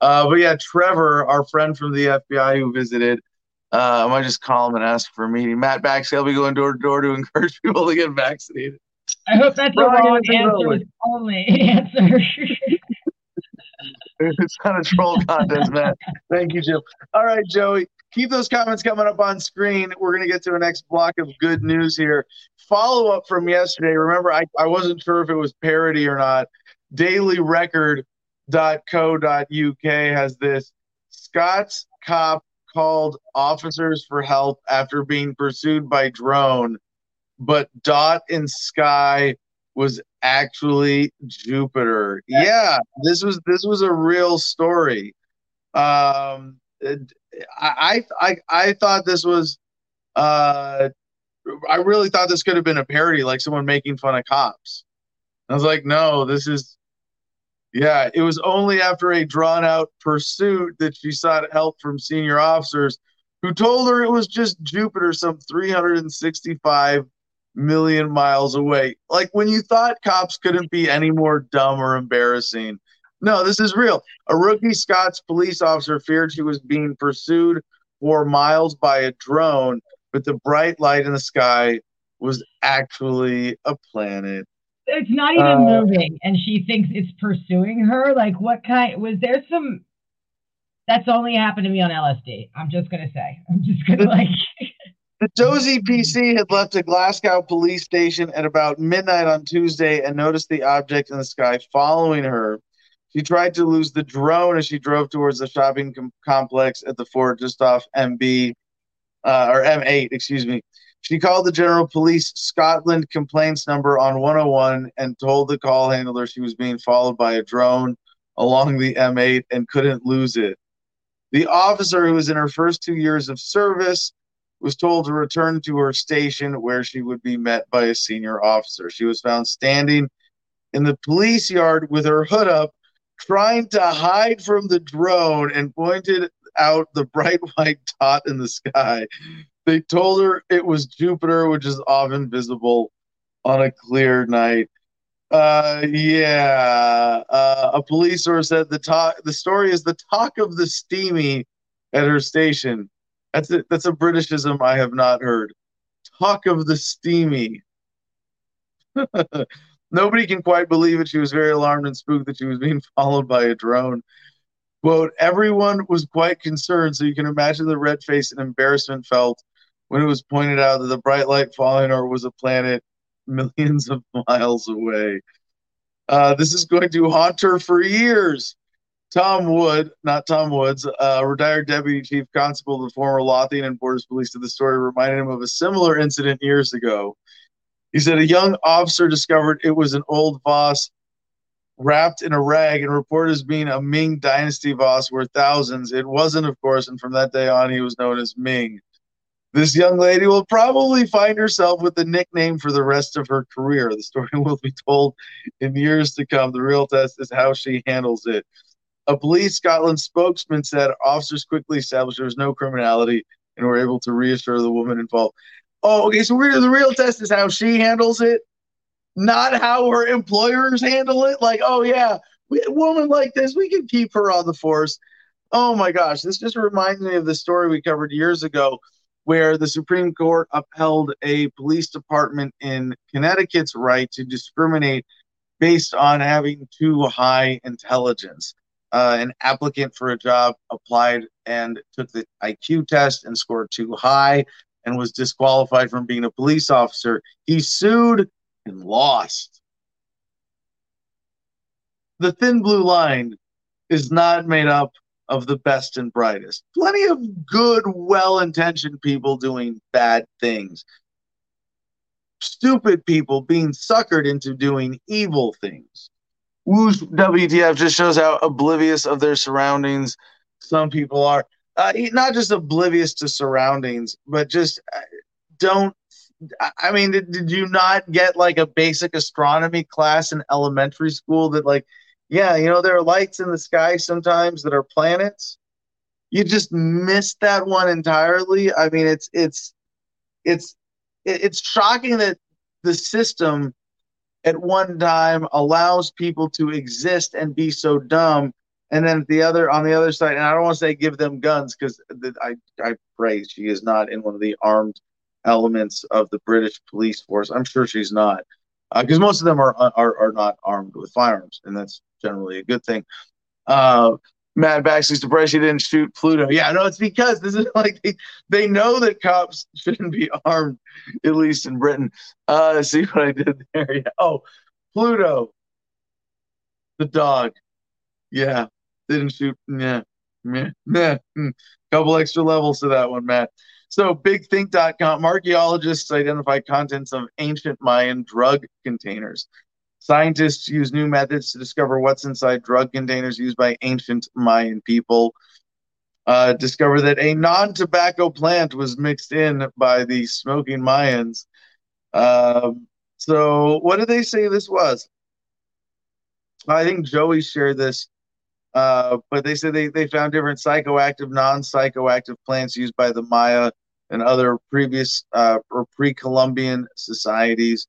Uh, but yeah, Trevor, our friend from the FBI who visited. Uh, I might just call him and ask for a meeting. Matt Baxley, I'll be going door to door to encourage people to get vaccinated.
I hope that's the wrong answer. Only answer.
it's not a troll contest, Matt. Thank you, Jim. All right, Joey keep those comments coming up on screen. We're going to get to a next block of good news here. Follow up from yesterday. Remember, I, I wasn't sure if it was parody or not. Dailyrecord.co.uk has this Scott's cop called officers for help after being pursued by drone, but dot in sky was actually Jupiter. Yeah, this was this was a real story. Um, I I I thought this was uh I really thought this could have been a parody, like someone making fun of cops. I was like, no, this is yeah, it was only after a drawn out pursuit that she sought help from senior officers who told her it was just Jupiter some 365 million miles away. Like when you thought cops couldn't be any more dumb or embarrassing, no, this is real. A rookie Scots police officer feared she was being pursued for miles by a drone, but the bright light in the sky was actually a planet.
It's not even uh, moving, and she thinks it's pursuing her. Like, what kind? Was there some? That's only happened to me on LSD. I'm just gonna say. I'm just gonna like.
The Dozy PC had left a Glasgow police station at about midnight on Tuesday and noticed the object in the sky following her. She tried to lose the drone as she drove towards the shopping com- complex at the fort just off MB uh, or M8, excuse me. She called the General Police Scotland complaints number on 101 and told the call handler she was being followed by a drone along the M8 and couldn't lose it. The officer, who was in her first two years of service, was told to return to her station where she would be met by a senior officer. She was found standing in the police yard with her hood up, trying to hide from the drone and pointed out the bright white dot in the sky. They told her it was Jupiter, which is often visible on a clear night. Uh, yeah. Uh, a police source said the talk. The story is the talk of the steamy at her station. That's a, that's a Britishism I have not heard. Talk of the steamy. Nobody can quite believe it. She was very alarmed and spooked that she was being followed by a drone. Quote, everyone was quite concerned, so you can imagine the red face and embarrassment felt when it was pointed out that the bright light following her was a planet millions of miles away. Uh, this is going to haunt her for years. Tom Wood, not Tom Woods, uh, retired deputy chief constable of the former Lothian and Borders Police, to the story reminded him of a similar incident years ago. He said a young officer discovered it was an old Voss wrapped in a rag and reported as being a Ming dynasty Voss worth thousands. It wasn't, of course, and from that day on, he was known as Ming. This young lady will probably find herself with the nickname for the rest of her career. The story will be told in years to come. The real test is how she handles it. A police Scotland spokesman said officers quickly established there was no criminality and were able to reassure the woman involved. Oh, okay. So we're, the real test is how she handles it, not how her employers handle it. Like, oh yeah, we, a woman like this, we can keep her on the force. Oh my gosh, this just reminds me of the story we covered years ago, where the Supreme Court upheld a police department in Connecticut's right to discriminate based on having too high intelligence. Uh, an applicant for a job applied and took the IQ test and scored too high and was disqualified from being a police officer. He sued and lost. The thin blue line is not made up of the best and brightest. Plenty of good, well intentioned people doing bad things. Stupid people being suckered into doing evil things. Woo's WTF just shows how oblivious of their surroundings some people are uh, not just oblivious to surroundings, but just uh, don't. I mean, did, did you not get like a basic astronomy class in elementary school that, like, yeah, you know, there are lights in the sky sometimes that are planets? You just missed that one entirely. I mean, it's it's it's it's shocking that the system at one time allows people to exist and be so dumb and then the other on the other side, and I don't want to say give them guns because I I pray she is not in one of the armed elements of the British police force. I'm sure she's not, because uh, most of them are, are are not armed with firearms, and that's generally a good thing. Uh, Matt Baxley's surprised she didn't shoot Pluto. Yeah, no, it's because this is like they, they know that cops shouldn't be armed, at least in Britain. Uh, see what I did there? Yeah. Oh, Pluto, the dog. Yeah, didn't shoot. Yeah. Yeah. yeah. Couple extra levels to that one, Matt. So, bigthink.com archaeologists identify contents of ancient Mayan drug containers. Scientists use new methods to discover what's inside drug containers used by ancient Mayan people. Uh, discover that a non tobacco plant was mixed in by the smoking Mayans. Um, so, what did they say this was? I think Joey shared this uh, but they said they, they found different psychoactive, non psychoactive plants used by the Maya and other previous uh, or pre Columbian societies.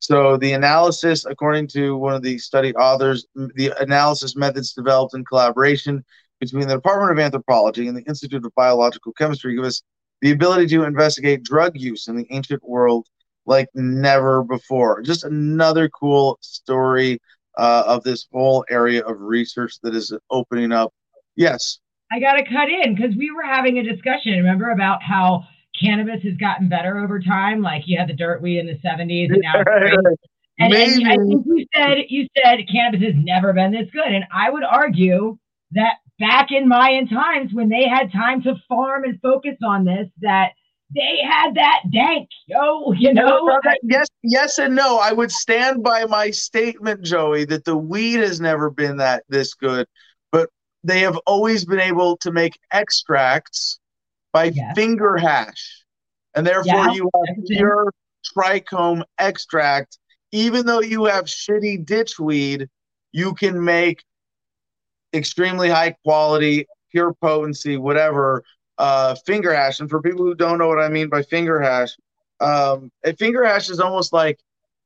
So the analysis, according to one of the study authors, the analysis methods developed in collaboration between the Department of Anthropology and the Institute of Biological Chemistry give us the ability to investigate drug use in the ancient world like never before. Just another cool story uh, of this whole area of research that is opening up. Yes,
I got to cut in because we were having a discussion, remember, about how cannabis has gotten better over time. Like you had the dirt weed in the 70s and now and, and, I think you said you said cannabis has never been this good. And I would argue that back in Mayan times when they had time to farm and focus on this, that they had that dank, yo, you know.
Yes, yes, and no. I would stand by my statement, Joey, that the weed has never been that this good, but they have always been able to make extracts by yes. finger hash, and therefore yeah, you have pure trichome extract. Even though you have shitty ditch weed, you can make extremely high quality, pure potency, whatever uh, finger hash. And for people who don't know what I mean by finger hash, um, a finger hash is almost like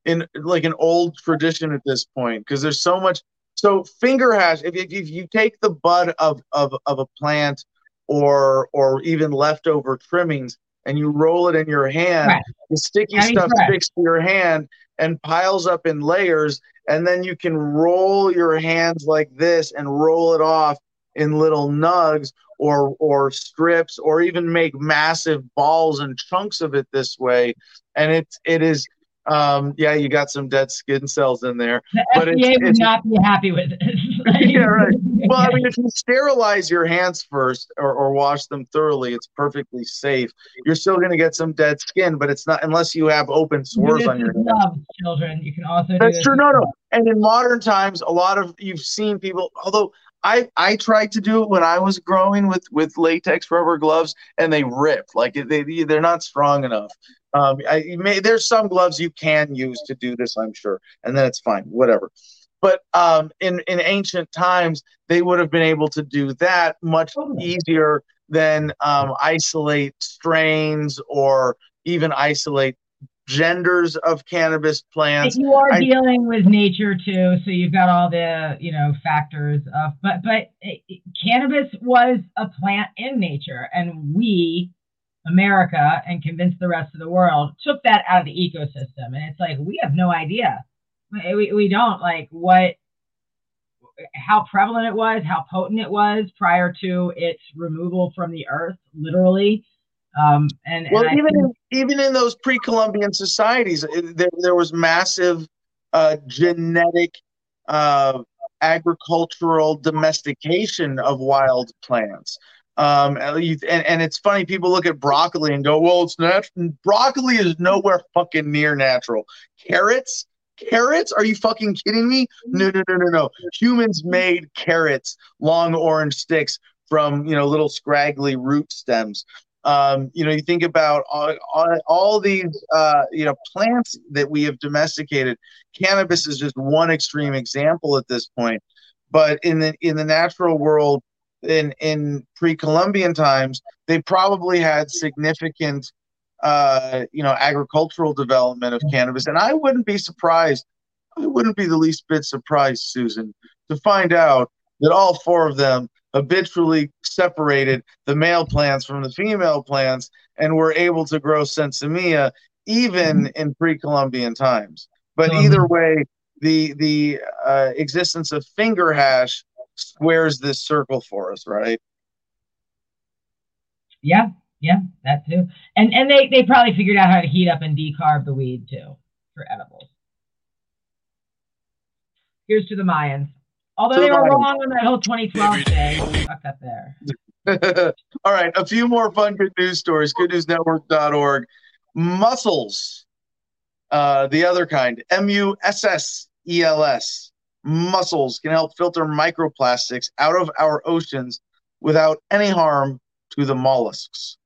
in like an old tradition at this point because there's so much. So finger hash, if, if, if you take the bud of, of, of a plant or or even leftover trimmings and you roll it in your hand, right. the sticky stuff sticks to your hand and piles up in layers, and then you can roll your hands like this and roll it off in little nugs or or strips or even make massive balls and chunks of it this way. And it it is um yeah you got some dead skin cells in there
the but FDA it's, would it's, not be happy with it
yeah right. Well i mean if you sterilize your hands first or, or wash them thoroughly it's perfectly safe. You're still going to get some dead skin but it's not unless you have open sores on your hands.
children. You can also
that's true. no no. and in modern times a lot of you've seen people although I I tried to do it when I was growing with with latex rubber gloves, and they rip like they they're not strong enough. Um, I may there's some gloves you can use to do this, I'm sure, and then it's fine, whatever. But um, in in ancient times, they would have been able to do that much easier than um, isolate strains or even isolate genders of cannabis plants.
You are I, dealing with nature too, so you've got all the you know factors of. But but it, it, cannabis was a plant in nature, and we, America, and convinced the rest of the world took that out of the ecosystem, and it's like we have no idea. We we don't like what how prevalent it was, how potent it was prior to its removal from the earth, literally. Um, and,
well,
and
even think, in, even in those pre-Columbian societies, there there was massive uh, genetic uh, agricultural domestication of wild plants. Um, and, and it's funny, people look at broccoli and go, "Well, it's natural." Broccoli is nowhere fucking near natural. Carrots, carrots? Are you fucking kidding me? No, no, no, no, no. Humans made carrots, long orange sticks from you know little scraggly root stems. Um, you know, you think about all, all, all these, uh, you know, plants that we have domesticated. Cannabis is just one extreme example at this point. But in the in the natural world, in in pre-Columbian times, they probably had significant, uh, you know, agricultural development of cannabis. And I wouldn't be surprised. I wouldn't be the least bit surprised, Susan, to find out that all four of them habitually separated the male plants from the female plants and were able to grow sinsemilla even mm-hmm. in pre-Columbian times. But mm-hmm. either way, the the uh, existence of finger hash squares this circle for us, right?
Yeah, yeah, that too. And and they they probably figured out how to heat up and decarb the weed too for edibles. Here's to the Mayans. Although they were wrong on that whole 2012 thing. Fuck that there.
All right, a few more fun good news stories. Goodnewsnetwork.org. Mussels, uh, the other kind, M U S S E L S. Mussels can help filter microplastics out of our oceans without any harm to the mollusks.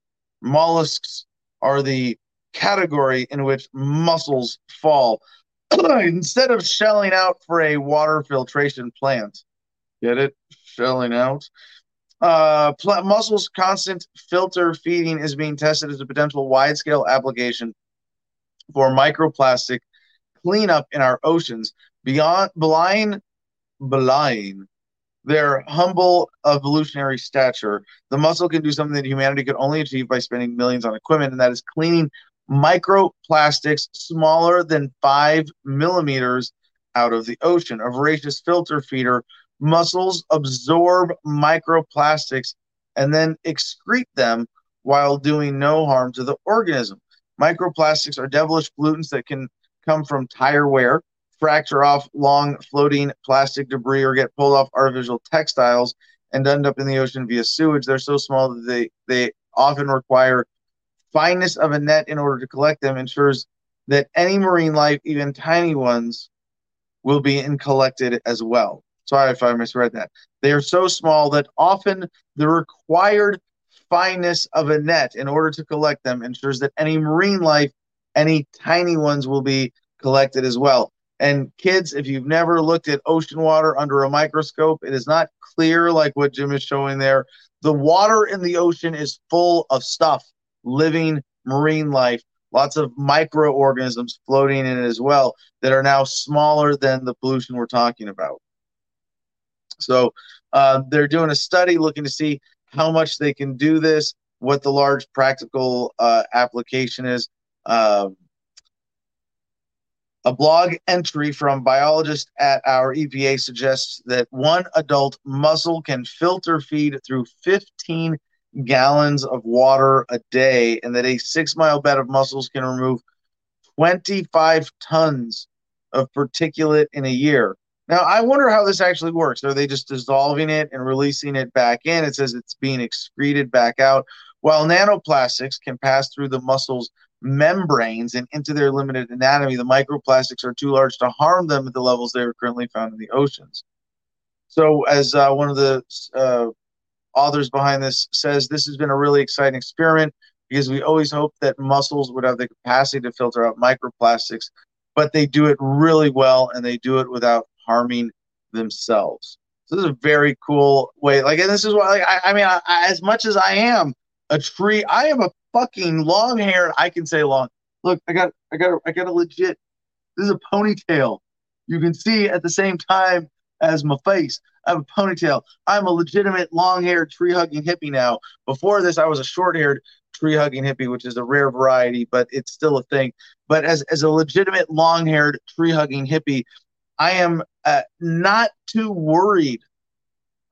Mollusks are the category in which mussels fall. instead of shelling out for a water filtration plant, get it? Shelling out. Uh, pl- mussels constant filter feeding is being tested as a potential wide scale application for microplastic cleanup in our oceans. Beyond belying, belying their humble evolutionary stature, the mussel can do something that humanity could only achieve by spending millions on equipment, and that is cleaning microplastics smaller than five millimeters out of the ocean. A voracious filter feeder, mussels absorb microplastics and then excrete them while doing no harm to the organism. Microplastics are devilish pollutants that can come from tire wear, fracture off long floating plastic debris, or get pulled off artificial textiles and end up in the ocean via sewage. They're so small that they, they often require fineness of a net in order to collect them, ensures that any marine life, even tiny ones, will be in collected as well. Sorry if I misread that. They are so small that often the required fineness of a net in order to collect them ensures that any marine life, any tiny ones will be collected as well. And kids, if you've never looked at ocean water under a microscope, it is not clear like what Jim is showing there. The water in the ocean is full of stuff, living marine life, lots of microorganisms floating in it as well that are now smaller than the pollution we're talking about. So uh, they're doing a study looking to see how much they can do this, what the large practical uh, application is. Um, a blog entry from biologist at our EPA suggests that one adult mussel can filter feed through 15 gallons of water a day, and that a six mile bed of mussels can remove 25 tons of particulate in a year. Now, I wonder how this actually works. Are they just dissolving it and releasing it back in? It says it's being excreted back out. While nanoplastics can pass through the mussels' membranes and into their limited anatomy, the microplastics are too large to harm them at the levels they are currently found in the oceans. So, as uh, one of the uh, authors behind this says, this has been a really exciting experiment because we always hoped that mussels would have the capacity to filter out microplastics, but they do it really well and they do it without harming themselves. So this is a very cool way. Like, and this is why, like, I, I mean, I, I, as much as I am a tree, I am a fucking long hair. I can say long. Look, I got, I got, I got a legit. This is a ponytail. You can see at the same time as my face. I have a ponytail. I'm a legitimate long haired tree hugging hippie now. Before this, I was a short haired tree hugging hippie, which is a rare variety, but it's still a thing. But as, as a legitimate long haired tree hugging hippie, I am uh, not too worried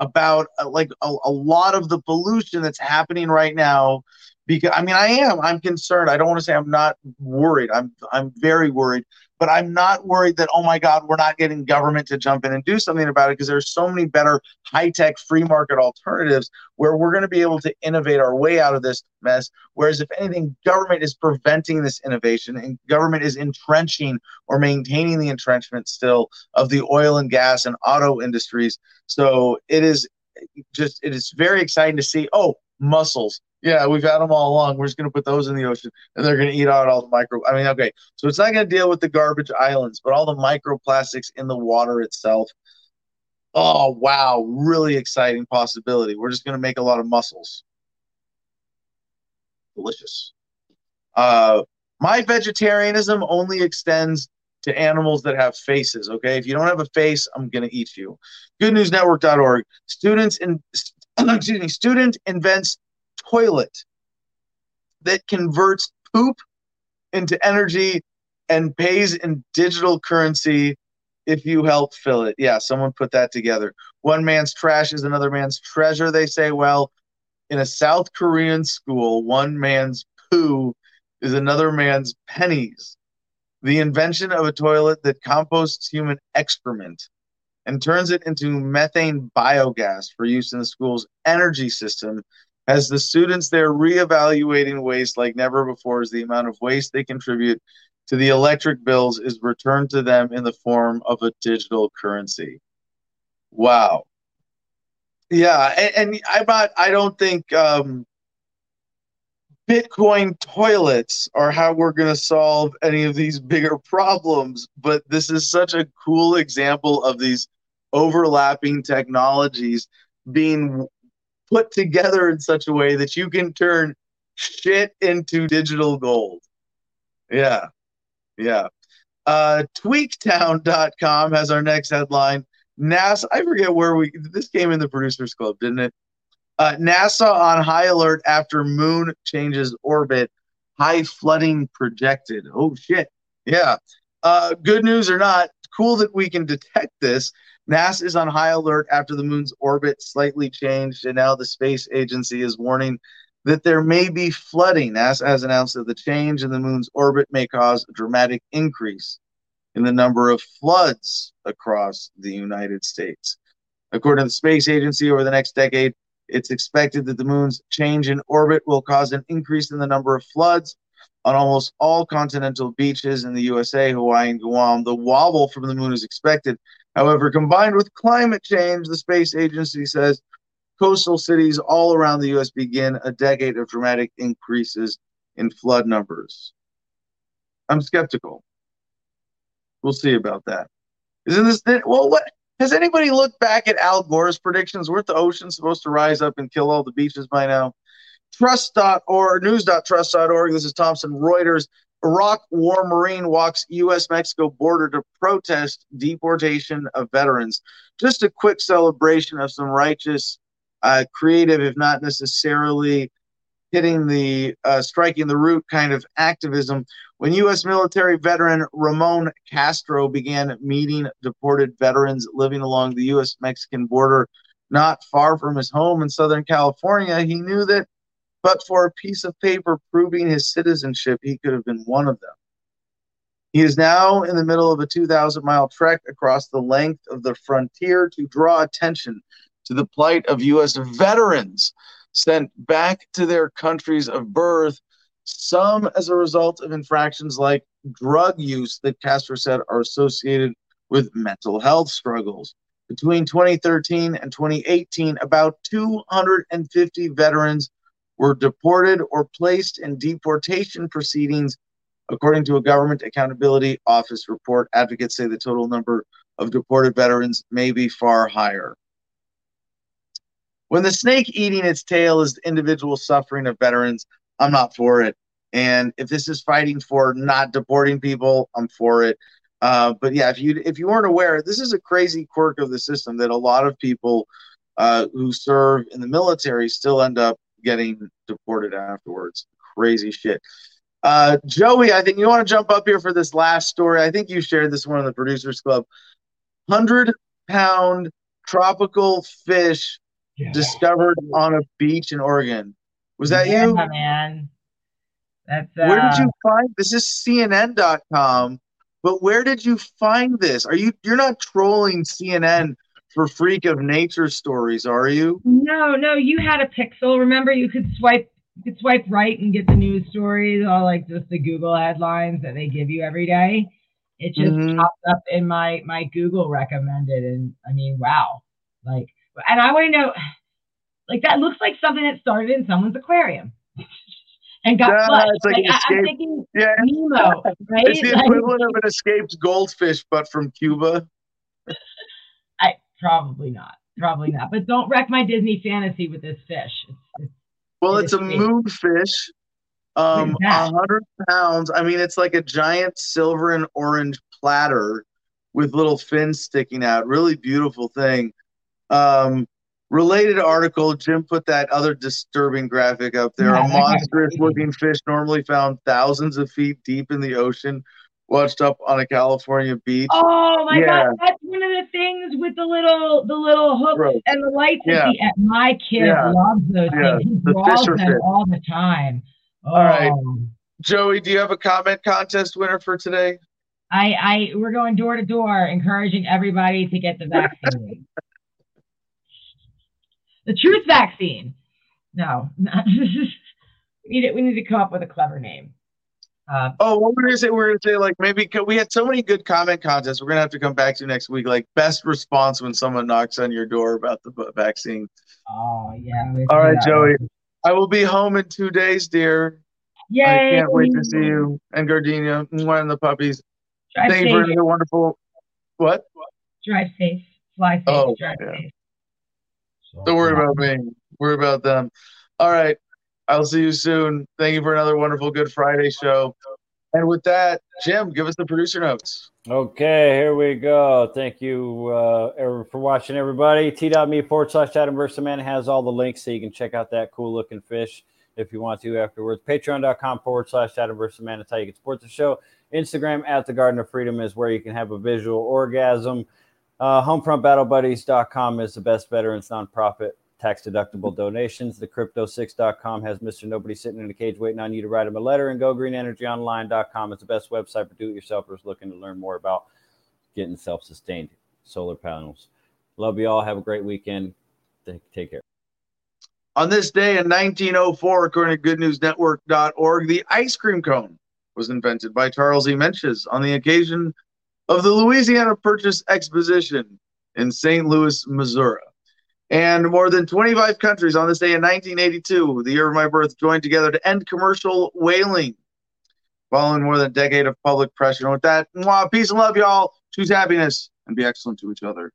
about uh, like a, a lot of the pollution that's happening right now because I mean I am I'm concerned. I don't want to say I'm not worried. I'm I'm very worried but I'm not worried that, oh my God, we're not getting government to jump in and do something about it because there's so many better high tech free market alternatives where we're going to be able to innovate our way out of this mess. Whereas, if anything, government is preventing this innovation and government is entrenching or maintaining the entrenchment still of the oil and gas and auto industries. So it is just, it is very exciting to see, oh, mussels yeah, we've had them all along. We're just going to put those in the ocean and they're going to eat out all the micro. I mean, okay. So it's not going to deal with the garbage islands, but all the microplastics in the water itself. Oh, wow. Really exciting possibility. We're just going to make a lot of mussels. Delicious. Uh, my vegetarianism only extends to animals that have faces. Okay. If you don't have a face, I'm going to eat you. Goodnewsnetwork.org. Students in, excuse me, student invents toilet that converts poop into energy and pays in digital currency if you help fill it. Yeah, someone put that together. One man's trash is another man's treasure, they say. Well, in a South Korean school, one man's poo is another man's pennies. The invention of a toilet that composts human excrement and turns it into methane biogas for use in the school's energy system as the students there reevaluating waste like never before as the amount of waste they contribute to the electric bills is returned to them in the form of a digital currency. Wow. Yeah, and, and I'm not. I don't think um, Bitcoin toilets are how we're going to solve any of these bigger problems. But this is such a cool example of these overlapping technologies being put together in such a way that you can turn shit into digital gold. Yeah. Yeah. Uh, tweaktown.com has our next headline. NASA, I forget where we, this came in the producers club, didn't it? Uh, NASA on high alert after moon changes orbit. High flooding projected. Oh, shit. Yeah. Uh, good news or not, cool that we can detect this NASA is on high alert after the moon's orbit slightly changed, and now the space agency is warning that there may be flooding. NASA has announced that the change in the moon's orbit may cause a dramatic increase in the number of floods across the United States. According to the space agency, over the next decade, it's expected that the moon's change in orbit will cause an increase in the number of floods on almost all continental beaches in the USA, Hawaii, and Guam. The wobble from the moon is expected. However, combined with climate change, the space agency says coastal cities all around the U.S. begin a decade of dramatic increases in flood numbers. I'm skeptical. We'll see about that. Isn't this well? What has anybody looked back at Al Gore's predictions? Weren't the oceans supposed to rise up and kill all the beaches by now? Trust.org, news.trust.org. This is Thomson Reuters. Iraq War Marine walks U.S. Mexico border to protest deportation of veterans. Just a quick celebration of some righteous uh, creative, if not necessarily hitting the uh, striking the root kind of activism. When U.S. military veteran Ramon Castro began meeting deported veterans living along the U.S. Mexican border, not far from his home in Southern California, he knew that but for a piece of paper proving his citizenship, he could have been one of them. He is now in the middle of a 2,000 mile trek across the length of the frontier to draw attention to the plight of U.S. veterans sent back to their countries of birth, some as a result of infractions like drug use that Castro said are associated with mental health struggles. Between 2013 and 2018, about 250 veterans were deported or placed in deportation proceedings, according to a Government Accountability Office report. Advocates say the total number of deported veterans may be far higher. When the snake eating its tail is the individual suffering of veterans, I'm not for it. And if this is fighting for not deporting people, I'm for it. Uh, but yeah, if you if you weren't aware, this is a crazy quirk of the system that a lot of people uh, who serve in the military still end up getting deported afterwards. Crazy shit. Uh, Joey, I think you want to jump up here for this last story. I think you shared this one in the producers club. Hundred pound tropical fish yeah. discovered on a beach in Oregon. Was that
yeah,
you?
man. That's uh...
where did you find this is CNN.com, but where did you find this? Are you you're not trolling CNN for freak of nature stories, are you?
No, no, you had a pixel. Remember you could swipe you could swipe right and get the news stories all like just the Google headlines that they give you every day. It just mm-hmm. popped up in my my Google recommended and I mean wow. Like and I want to know, like that looks like something that started in someone's aquarium. and got yeah, flushed. Like like, I, am thinking yeah. Nemo, right?
It's the equivalent like, of an escaped goldfish, but from Cuba.
Probably not, probably not. But don't wreck my Disney fantasy with this fish. It's,
it's, well, it's a moonfish, um, hundred pounds. I mean, it's like a giant silver and orange platter with little fins sticking out. Really beautiful thing. Um, related article, Jim put that other disturbing graphic up there. Yeah, a monstrous looking fish normally found thousands of feet deep in the ocean, washed up on a California beach.
Oh my yeah. god, that's one of the things with the little the little hook Gross. and the lights. Yeah. The, my kid yeah. loves those yeah. things. He the draws them all the time. Oh.
All right. Oh. Joey, do you have a comment contest winner for today?
I, I we're going door to door encouraging everybody to get the vaccine the truth vaccine. No, not, we need it. We need to come up with a clever name.
Uh, oh, what were we're gonna say? We're gonna say like maybe we had so many good comment contests. We're gonna have to come back to next week. Like best response when someone knocks on your door about the vaccine.
Oh yeah.
All right, Joey. I will be home in two days, dear.
Yay!
I can't wait to see you and Gardenia and the puppies. Drive Thank you for another wonderful. What?
Drive safe. Fly safe. Oh, drive yeah. safe.
Don't worry about me. Worry about them. All right. I'll see you soon. Thank you for another wonderful Good Friday show. And with that, Jim, give us the producer notes.
Okay, here we go. Thank you uh, for watching, everybody. T.me forward slash Adam versus Man has all the links so you can check out that cool looking fish if you want to afterwards. Patreon.com forward slash Adam versus Man. That's how you can support the show. Instagram at the Garden of Freedom is where you can have a visual orgasm Uh, HomefrontBattleBuddies.com is the best veterans nonprofit tax deductible donations. The Crypto6.com has Mr. Nobody sitting in a cage waiting on you to write him a letter. And GoGreenEnergyOnline.com is the best website for do it yourselfers looking to learn more about getting self sustained solar panels. Love you all. Have a great weekend. Take care.
On this day in 1904, according to GoodNewsNetwork.org, the ice cream cone was invented by Charles E. Menches on the occasion of the Louisiana Purchase Exposition in St. Louis, Missouri. And more than 25 countries on this day in 1982, the year of my birth, joined together to end commercial whaling following more than a decade of public pressure. And with that, mwah, peace and love, y'all. Choose happiness and be excellent to each other.